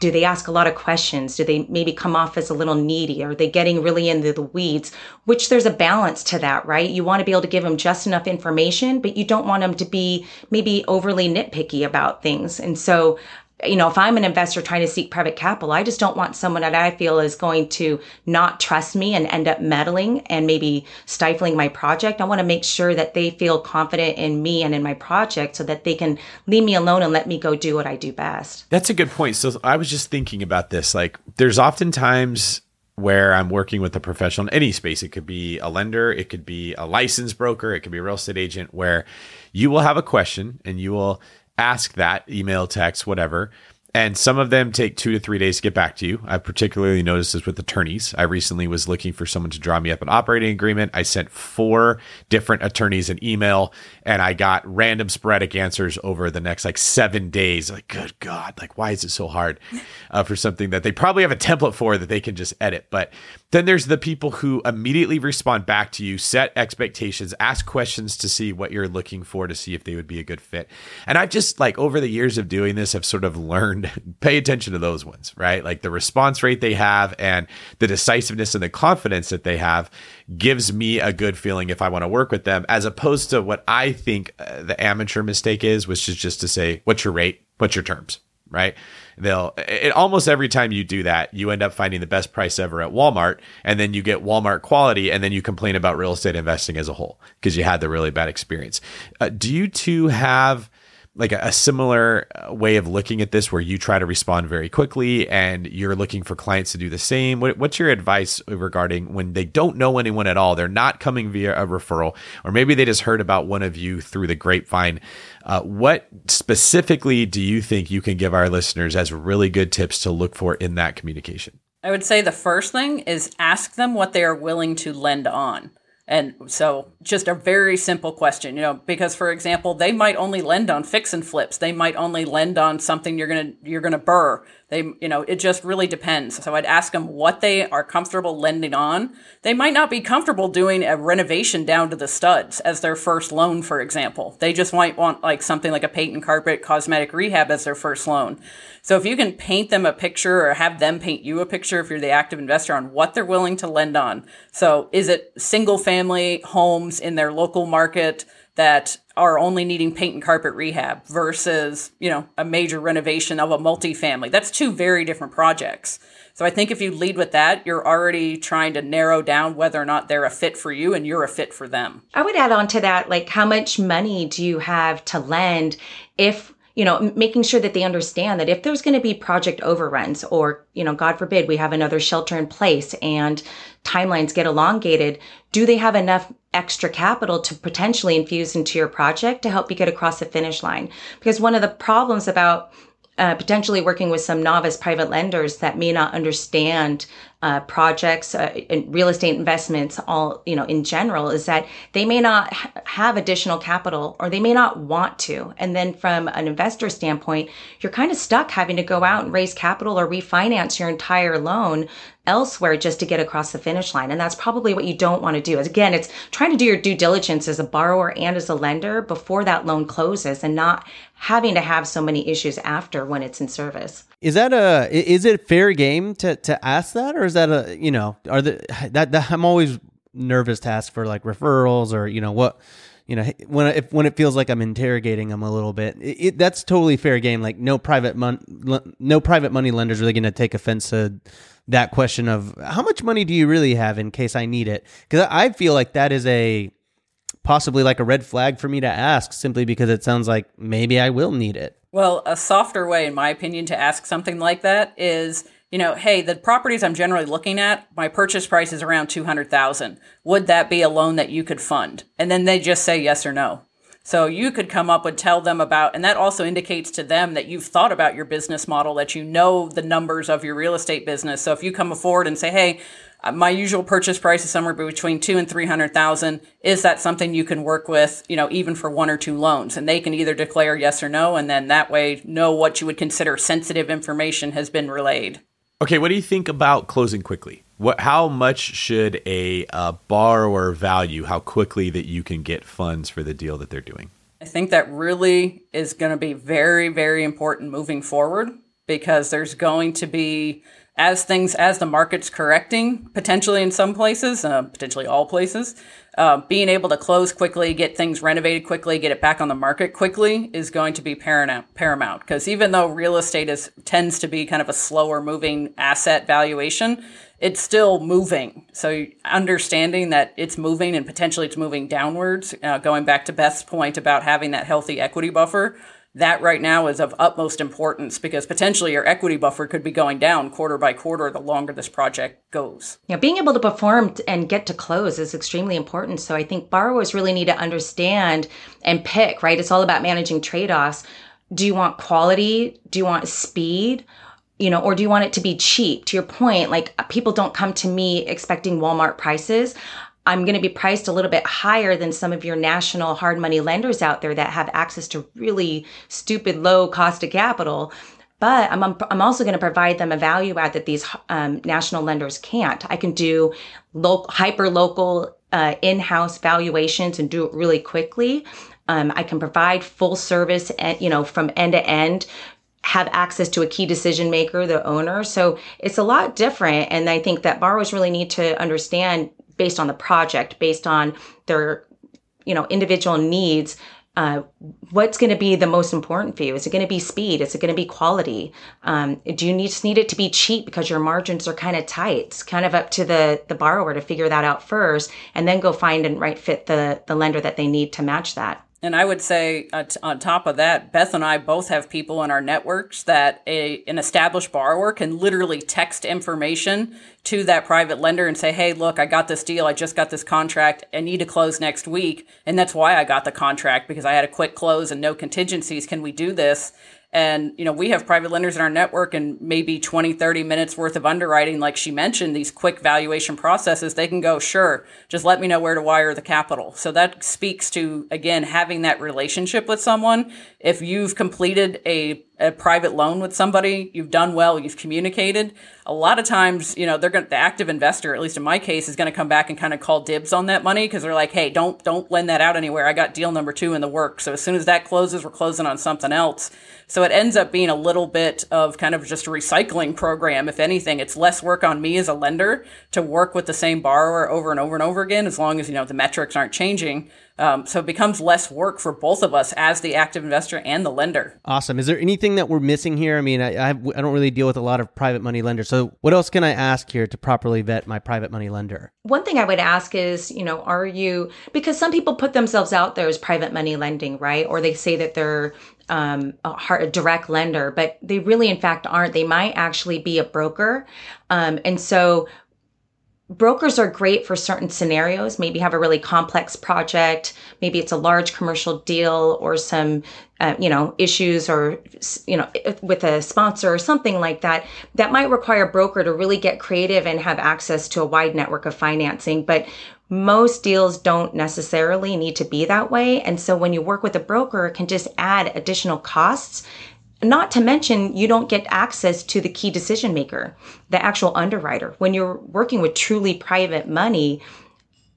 do they ask a lot of questions? Do they maybe come off as a little needy? Are they getting really into the weeds? Which there's a balance to that, right? You want to be able to give them just enough information, but you don't want them to be maybe overly nitpicky about things. And so you know, if I'm an investor trying to seek private capital, I just don't want someone that I feel is going to not trust me and end up meddling and maybe stifling my project. I want to make sure that they feel confident in me and in my project so that they can leave me alone and let me go do what I do best. That's a good point. So I was just thinking about this. Like, there's oftentimes where I'm working with a professional in any space. It could be a lender, it could be a licensed broker, it could be a real estate agent, where you will have a question and you will ask that email, text, whatever. And some of them take two to three days to get back to you. I particularly noticed this with attorneys. I recently was looking for someone to draw me up an operating agreement. I sent four different attorneys an email and I got random sporadic answers over the next like seven days. Like, good God, like, why is it so hard uh, for something that they probably have a template for that they can just edit? But then there's the people who immediately respond back to you, set expectations, ask questions to see what you're looking for to see if they would be a good fit. And I've just like over the years of doing this, have sort of learned pay attention to those ones, right? Like the response rate they have and the decisiveness and the confidence that they have gives me a good feeling if I want to work with them, as opposed to what I think uh, the amateur mistake is, which is just to say, what's your rate? What's your terms? right? They'll it, almost every time you do that, you end up finding the best price ever at Walmart, and then you get Walmart quality, and then you complain about real estate investing as a whole because you had the really bad experience. Uh, do you two have like a, a similar uh, way of looking at this where you try to respond very quickly and you're looking for clients to do the same. What, what's your advice regarding when they don't know anyone at all they're not coming via a referral or maybe they just heard about one of you through the grapevine? Uh, what specifically do you think you can give our listeners as really good tips to look for in that communication? I would say the first thing is ask them what they are willing to lend on. And so just a very simple question, you know, because for example, they might only lend on fix and flips. They might only lend on something you're going to you're going to BRRRR. They, you know, it just really depends. So I'd ask them what they are comfortable lending on. They might not be comfortable doing a renovation down to the studs as their first loan, for example. They just might want like something like a paint and carpet cosmetic rehab as their first loan. So if you can paint them a picture or have them paint you a picture if you're the active investor on what they're willing to lend on. So is it single family homes in their local market? that are only needing paint and carpet rehab versus, you know, a major renovation of a multifamily. That's two very different projects. So I think if you lead with that, you're already trying to narrow down whether or not they're a fit for you and you're a fit for them. I would add on to that like how much money do you have to lend if you know, making sure that they understand that if there's going to be project overruns or, you know, God forbid we have another shelter in place and timelines get elongated, do they have enough extra capital to potentially infuse into your project to help you get across the finish line? Because one of the problems about uh, potentially working with some novice private lenders that may not understand uh, projects uh, and real estate investments all you know in general is that they may not ha- have additional capital or they may not want to. And then from an investor standpoint you're kind of stuck having to go out and raise capital or refinance your entire loan elsewhere just to get across the finish line. And that's probably what you don't want to do. Again it's trying to do your due diligence as a borrower and as a lender before that loan closes and not having to have so many issues after when it's in service is that a is it fair game to to ask that, or is that a you know are the that, that I'm always nervous to ask for like referrals or you know what you know when if when it feels like I'm interrogating them a little bit. It, it, that's totally fair game. Like no private mon- no private money lenders really going to take offense to that question of how much money do you really have in case I need it? Because I feel like that is a possibly like a red flag for me to ask simply because it sounds like maybe I will need it. Well, a softer way, in my opinion, to ask something like that is, you know, hey, the properties I'm generally looking at, my purchase price is around 200,000. Would that be a loan that you could fund? And then they just say yes or no. So you could come up and tell them about, and that also indicates to them that you've thought about your business model, that you know the numbers of your real estate business. So if you come forward and say, hey, Uh, my usual purchase price is somewhere between two and three hundred thousand. Is that something you can work with? You know, even for one or two loans, and they can either declare yes or no, and then that way know what you would consider sensitive information has been relayed. Okay, what do you think about closing quickly? What, how much should a, a borrower value how quickly that you can get funds for the deal that they're doing? I think that really is going to be very, very important moving forward because there's going to be as things as the market's correcting potentially in some places uh, potentially all places uh, being able to close quickly get things renovated quickly get it back on the market quickly is going to be paramount because even though real estate is tends to be kind of a slower moving asset valuation it's still moving. So understanding that it's moving and potentially it's moving downwards uh, going back to beth's point about having that healthy equity buffer that right now is of utmost importance because potentially your equity buffer could be going down quarter by quarter the longer this project goes. Yeah, being able to perform and get to close is extremely important. So I think borrowers really need to understand and pick, right? It's all about managing trade offs. Do you want quality? Do you want speed? You know, or do you want it to be cheap? To your point, like people don't come to me expecting Walmart prices. I'm going to be priced a little bit higher than some of your national hard money lenders out there that have access to really stupid low cost of capital. But I'm, I'm also going to provide them a value add that these um, national lenders can't. I can do hyper local uh, in-house valuations and do it really quickly. Um, I can provide full service, and, you know, from end to end have access to a key decision maker, the owner. So it's a lot different. And I think that borrowers really need to understand based on the project, based on their, you know, individual needs, uh, what's going to be the most important for you? Is it going to be speed? Is it going to be quality? Um, do you need, just need it to be cheap because your margins are kind of tight? It's kind of up to the the borrower to figure that out first, and then go find and right fit the the lender that they need to match that. And I would say, uh, on top of that, Beth and I both have people in our networks that a, an established borrower can literally text information to that private lender and say, Hey, look, I got this deal. I just got this contract. I need to close next week. And that's why I got the contract because I had a quick close and no contingencies. Can we do this? And, you know, we have private lenders in our network and maybe 20, 30 minutes worth of underwriting. Like she mentioned, these quick valuation processes, they can go, sure, just let me know where to wire the capital. So that speaks to, again, having that relationship with someone. If you've completed a a private loan with somebody, you've done well, you've communicated. A lot of times, you know, they're going to, the active investor, at least in my case, is going to come back and kind of call dibs on that money because they're like, hey, don't, don't lend that out anywhere. I got deal number two in the works. So as soon as that closes, we're closing on something else. So it ends up being a little bit of kind of just a recycling program. If anything, it's less work on me as a lender to work with the same borrower over and over and over again, as long as, you know, the metrics aren't changing. Um, so it becomes less work for both of us as the active investor and the lender. Awesome. Is there anything that we're missing here? I mean, I, I, I don't really deal with a lot of private money lenders. So what else can I ask here to properly vet my private money lender? One thing I would ask is, you know, are you, because some people put themselves out there as private money lending, right? Or they say that they're um, a, hard, a, direct lender, but they really, in fact, aren't. They might actually be a broker. Um, and so brokers are great for certain scenarios. Maybe have a really complex project. Maybe it's a large commercial deal or some uh, you know issues or you know with a sponsor or something like that that might require a broker to really get creative and have access to a wide network of financing. But most deals don't necessarily need to be that way. And so when you work with a broker it can just add additional costs not to mention, you don't get access to the key decision maker, the actual underwriter. When you're working with truly private money,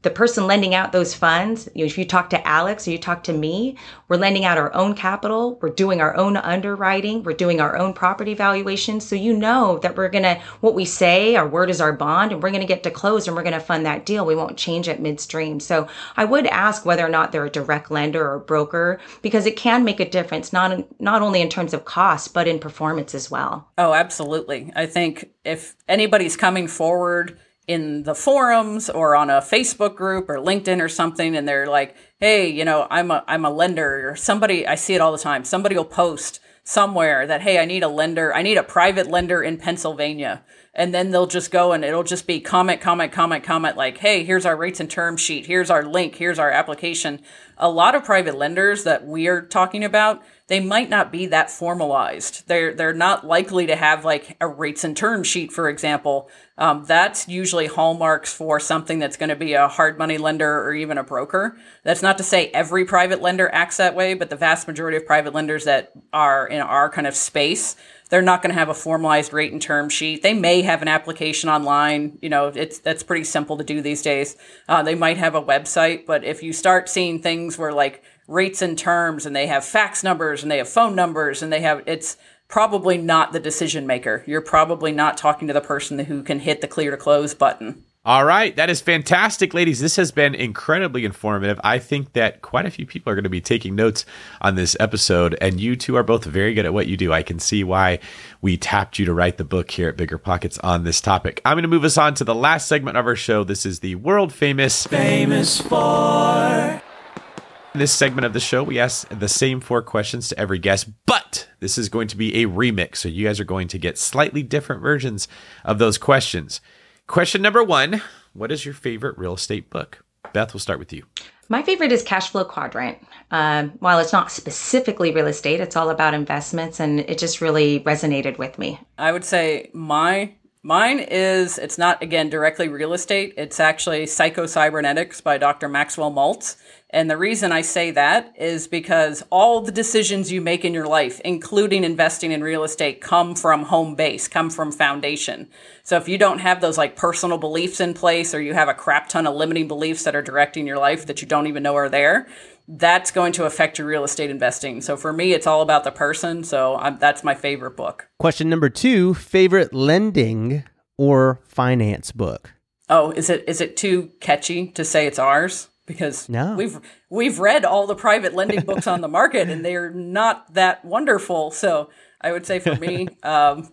the person lending out those funds, you know, if you talk to Alex or you talk to me, we're lending out our own capital. We're doing our own underwriting. We're doing our own property valuation. So you know that we're to, what we say, our word is our bond, and we're to get to close and we're to fund that deal. We won't change it midstream. So I would ask whether or not they're a direct lender or broker because it can make a difference, not, not only in terms of cost, but in performance as well. Oh, absolutely. I think if anybody's coming forward, in the forums or on a Facebook group or LinkedIn or something and they're like, "Hey, you know, I'm a I'm a lender." Or somebody I see it all the time. Somebody will post somewhere that, "Hey, I need a lender. I need a private lender in Pennsylvania." And then they'll just go and it'll just be comment, comment, comment, comment like, "Hey, here's our rates and term sheet. Here's our link. Here's our application." A lot of private lenders that we're talking about, they might not be that formalized. They're they're not likely to have like a rates and term sheet, for example. Um, that's usually hallmarks for something that's going to be a hard money lender or even a broker. That's not to say every private lender acts that way, but the vast majority of private lenders that are in our kind of space, they're not going to have a formalized rate and term sheet. They may have an application online. You know, it's that's pretty simple to do these days. Uh, they might have a website, but if you start seeing things where like rates and terms and they have fax numbers and they have phone numbers and they have it's probably not the decision maker. You're probably not talking to the person who can hit the clear to close button. All right, that is fantastic, ladies. This has been incredibly informative. I think that quite a few people are going to be taking notes on this episode, and you two are both very good at what you do. I can see why we tapped you to write the book here at BiggerPockets on this topic. I'm going to move us on to the last segment of our show. This is the world famous Famous Four. In this segment of the show, we ask the same four questions to every guest, but this is going to be a remix. So you guys are going to get slightly different versions of those questions. Question number one What is your favorite real estate book? Beth, we'll start with you. My favorite is Cash Flow Quadrant. Um, while it's not specifically real estate, it's all about investments, and it just really resonated with me. I would say my Mine is, it's not again directly real estate. It's actually Psycho-Cybernetics by Dr. Maxwell Maltz. And the reason I say that is because all the decisions you make in your life, including investing in real estate, come from home base, come from foundation. So if you don't have those like personal beliefs in place or you have a crap ton of limiting beliefs that are directing your life that you don't even know are there, that's going to affect your real estate investing. So for me, it's all about the person. So I'm, that's my favorite book. Question number two favorite lending or finance book? Oh, is it is it too catchy to say it's ours? because No. we've we've read all the private lending books on the market and they're not that wonderful. So I would say for me, um,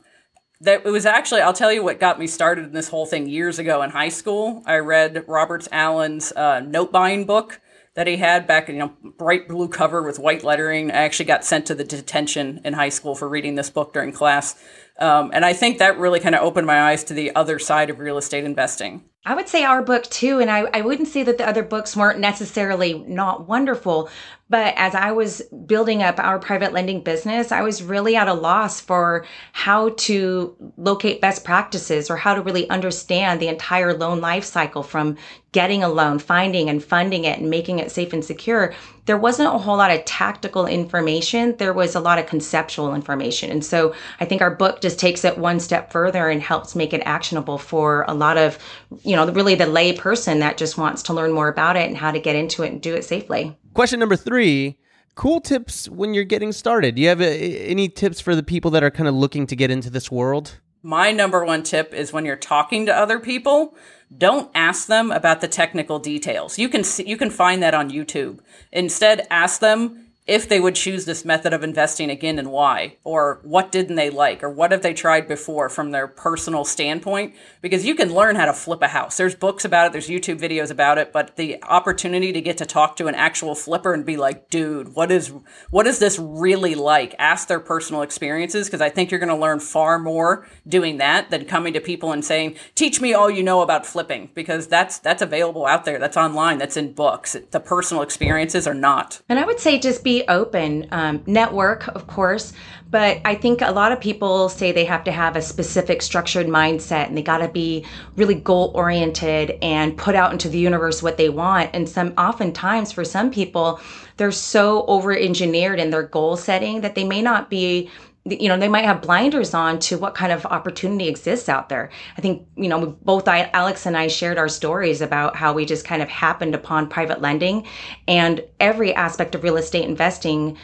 that it was actually I'll tell you what got me started in this whole thing years ago in high school. I read Roberts Allen's uh, note buying book that he had back in you know bright blue cover with white lettering. I actually got sent to the detention in high school for reading this book during class, um, and I think that really kind of opened my eyes to the other side of real estate investing. I would say our book too, and I, I wouldn't say that the other books weren't necessarily not wonderful, but as I was building up our private lending business, I was really at a loss for how to locate best practices or how to really understand the entire loan life cycle from getting a loan, finding and funding it and making it safe and secure. There wasn't a whole lot of tactical information. There was a lot of conceptual information. And so I think our book just takes it one step further and helps make it actionable for a lot of, you know, really the lay person that just wants to learn more about it and how to get into it and do it safely. Question number three cool tips when you're getting started. Do you have uh, any tips for the people that are kind of looking to get into this world? My number one tip is when you're talking to other people, don't ask them about the technical details. You can see, you can find that on YouTube. Instead, ask them if they would choose this method of investing again and why, or what didn't they like, or what have they tried before from their personal standpoint. Because you can learn how to flip a house. There's books about it, there's YouTube videos about it, but the opportunity to get to talk to an actual flipper and be like, dude, what is what is this really like? Ask their personal experiences because I think you're going to learn far more doing that than coming to people and saying, "Teach me all you know about flipping," because that's that's available out there. That's online. That's in books. The personal experiences are not. And I would say just be open, um, network, of course. But I think a lot of people say they have to have a specific structured mindset and they got to be really goal oriented and put out into the universe what they want. And some, oftentimes for some people, they're so over engineered in their goal setting that they may not be you know they might have blinders on to what kind of opportunity exists out there. I think you know both I, alex and i shared our stories about how we just kind of happened upon private lending and every aspect of real estate investing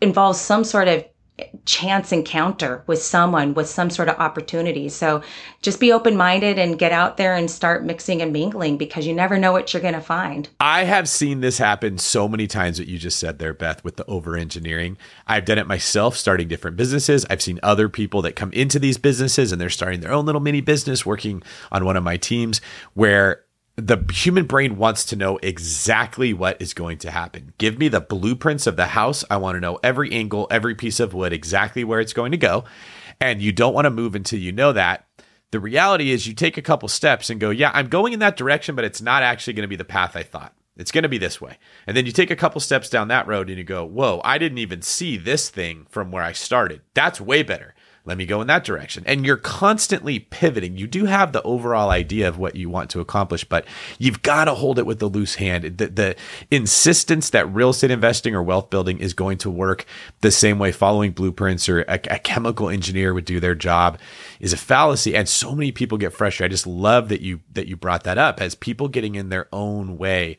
involves some sort of chance encounter with someone with some sort of opportunity. So just be open minded and get out there and start mixing and mingling because you never know what you're going to find. I have seen this happen so many times, what you just said there, Beth, with the over engineering. I've done it myself, starting different businesses. I've seen other people that come into these businesses and they're starting their own little mini business, working on one of my teams where the human brain wants to know exactly what is going to happen. Give me the blueprints of the house. I want to know every angle, every piece of wood, exactly where it's going to go. And you don't want to move until you know that. The reality is, you take a couple steps and go, Yeah, I'm going in that direction, but it's not actually going to be the path I thought. It's going to be this way. And then you take a couple steps down that road and you go, Whoa, I didn't even see this thing from where I started. That's way better let me go in that direction. And you're constantly pivoting. You do have the overall idea of what you want to accomplish, but you've got to hold it with the loose hand. The, the insistence that real estate investing or wealth building is going to work the same way following blueprints or a, a chemical engineer would do their job is a fallacy. And so many people get frustrated. I just love that you that you brought that up as people getting in their own way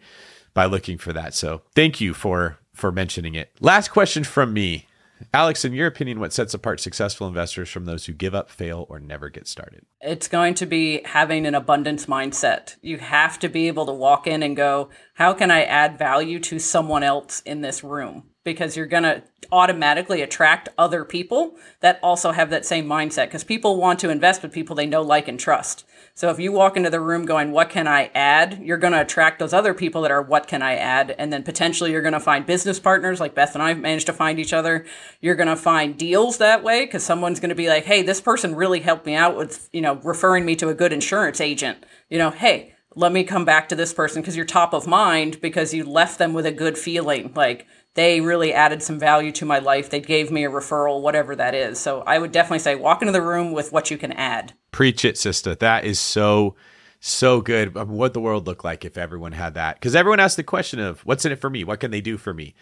by looking for that. So thank you for for mentioning it. Last question from me. Alex, in your opinion, what sets apart successful investors from those who give up, fail, or never get started? It's going to be having an abundance mindset. You have to be able to walk in and go, how can I add value to someone else in this room? Because you're going to automatically attract other people that also have that same mindset because people want to invest with people they know, like, and trust. So if you walk into the room going, what can I add? You're going to attract those other people that are, what can I add? And then potentially you're going to find business partners like Beth and I managed to find each other. You're going to find deals that way because someone's going to be like, hey, this person really helped me out with, you know, referring me to a good insurance agent. You know, hey, let me come back to this person because you're top of mind because you left them with a good feeling. Like, they really added some value to my life. They gave me a referral, whatever that is. So I would definitely say walk into the room with what you can add. Preach it, sister. That is so so good. What the world look like if everyone had that? Because everyone asks the question of what's in it for me? What can they do for me?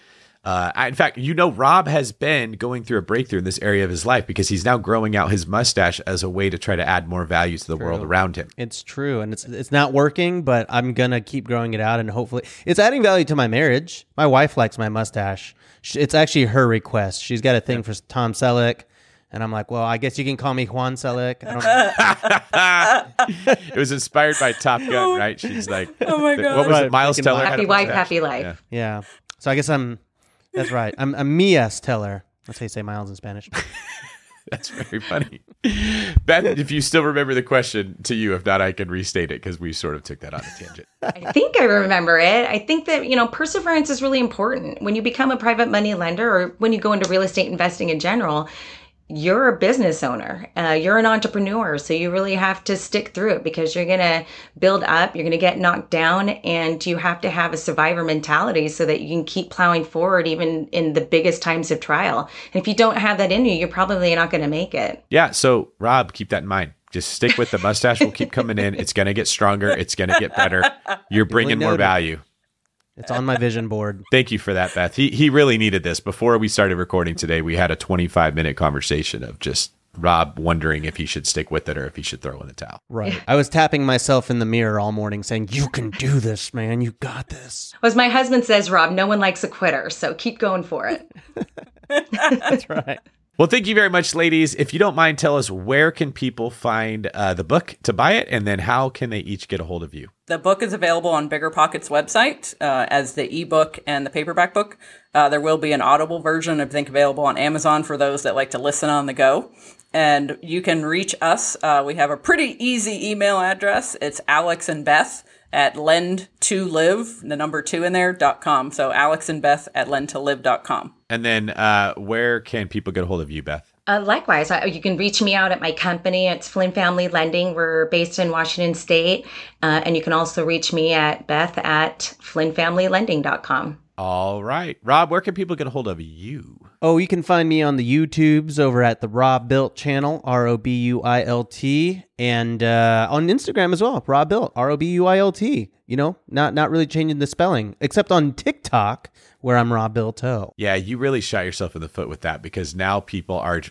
Uh, I, in fact, you know, Rob has been going through a breakthrough in this area of his life because he's now growing out his mustache as a way to try to add more value to the True. world around him. It's true, and it's it's not working, but I'm gonna keep growing it out, and hopefully, it's adding value to my marriage. My wife likes my mustache. Sh- It's actually her request. She's got a thing for Tom Selleck. And I'm like, well, I guess you can call me Juan Selleck. I don't it was inspired by Top Gun, right? She's like, Oh my god, what God. was it? Miles Teller. Happy wife, happy life. Yeah. yeah. So I guess I'm. That's right. I'm I'm Mias Teller. That's how you say Miles in Spanish. That's very funny. Beth, if you still remember the question to you, if not, I can restate it because we sort of took that on a tangent. I think I remember it. I think that, you know, perseverance is really important. When you become a private money lender or when you go into real estate investing in general, you're a business owner, uh, you're an entrepreneur. So you really have to stick through it because you're going to build up, you're going to get knocked down, and you have to have a survivor mentality so that you can keep plowing forward even in the biggest times of trial. And if you don't have that in you, you're probably not going to make it. Yeah. So, Rob, keep that in mind. Just stick with the mustache. Will keep coming in. It's going to get stronger. It's going to get better. You're bringing more value. It's on my vision board. Thank you for that, Beth. He he really needed this. Before we started recording today, we had a 25 minute conversation of just Rob wondering if he should stick with it or if he should throw in the towel. Right. I was tapping myself in the mirror all morning saying, You can do this, man. You got this. As my husband says, Rob, no one likes a quitter. So keep going for it. That's right. Well, thank you very much, ladies. If you don't mind, tell us where can people find uh, the book to buy it, and then how can they each get a hold of you? The book is available on BiggerPockets website uh, as the ebook and the paperback book. Uh, there will be an audible version, I think, available on Amazon for those that like to listen on the go. And you can reach us. Uh, we have a pretty easy email address. It's Alex and Beth at lend to live, the number two in there, dot com. So Alex and Beth at lend to live dot com. And then uh, where can people get a hold of you, Beth? Uh, likewise, I, you can reach me out at my company. It's Flynn Family Lending. We're based in Washington State. Uh, and you can also reach me at beth at flynnfamilylending.com. All right. Rob, where can people get a hold of you? Oh, you can find me on the YouTubes over at the Robuilt channel, R O B U I L T, and uh, on Instagram as well, Robuilt, R O B U I L T. You know, not not really changing the spelling, except on TikTok where I'm Robuilto. Yeah, you really shot yourself in the foot with that because now people are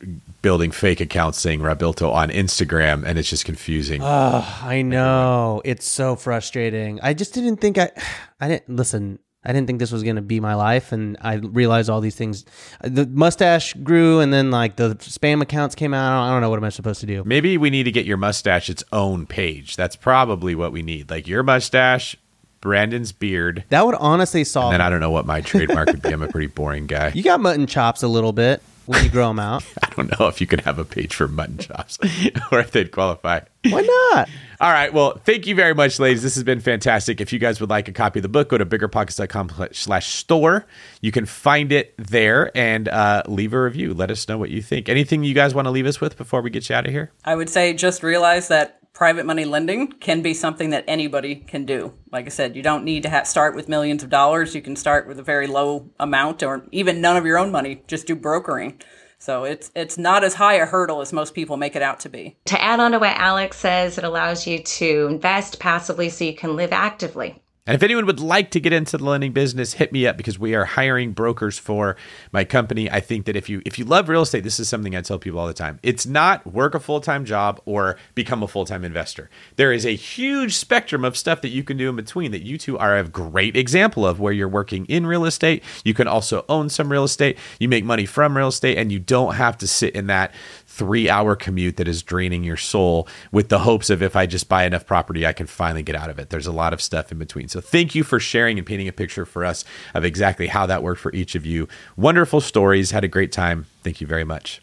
building fake accounts saying Rabilto on Instagram, and it's just confusing. Oh, I know. It's so frustrating. I just didn't think I I didn't listen. I didn't think this was going to be my life and I realized all these things. The mustache grew and then like the spam accounts came out. I don't know what am I supposed to do. Maybe we need to get your mustache its own page. That's probably what we need. Like your mustache, Brandon's beard. That would honestly solve And I don't know what my trademark would be. I'm a pretty boring guy. You got mutton chops a little bit when you grow them out. I don't know if you could have a page for mutton chops or if they'd qualify. Why not? All right. Well, thank you very much, ladies. This has been fantastic. If you guys would like a copy of the book, go to biggerpockets.com slash store. You can find it there and uh, leave a review. Let us know what you think. Anything you guys want to leave us with before we get you out of here? I would say just realize that private money lending can be something that anybody can do. Like I said, you don't need to ha- start with millions of dollars. You can start with a very low amount or even none of your own money. Just do brokering. So it's it's not as high a hurdle as most people make it out to be. To add on to what Alex says, it allows you to invest passively so you can live actively. And if anyone would like to get into the lending business, hit me up because we are hiring brokers for my company. I think that if you if you love real estate, this is something I tell people all the time. It's not work a full-time job or become a full-time investor. There is a huge spectrum of stuff that you can do in between that you two are a great example of where you're working in real estate. You can also own some real estate. You make money from real estate and you don't have to sit in that three hour commute that is draining your soul with the hopes of if I just buy enough property, I can finally get out of it. There's a lot of stuff in between. So thank you for sharing and painting a picture for us of exactly how that worked for each of you. Wonderful stories. Had a great time. Thank you very much.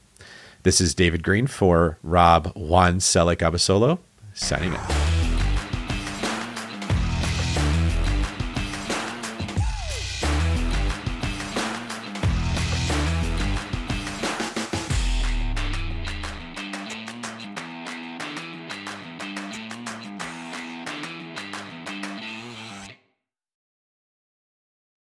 This is David Greene for Rob Juan Selleck Abasolo, signing out.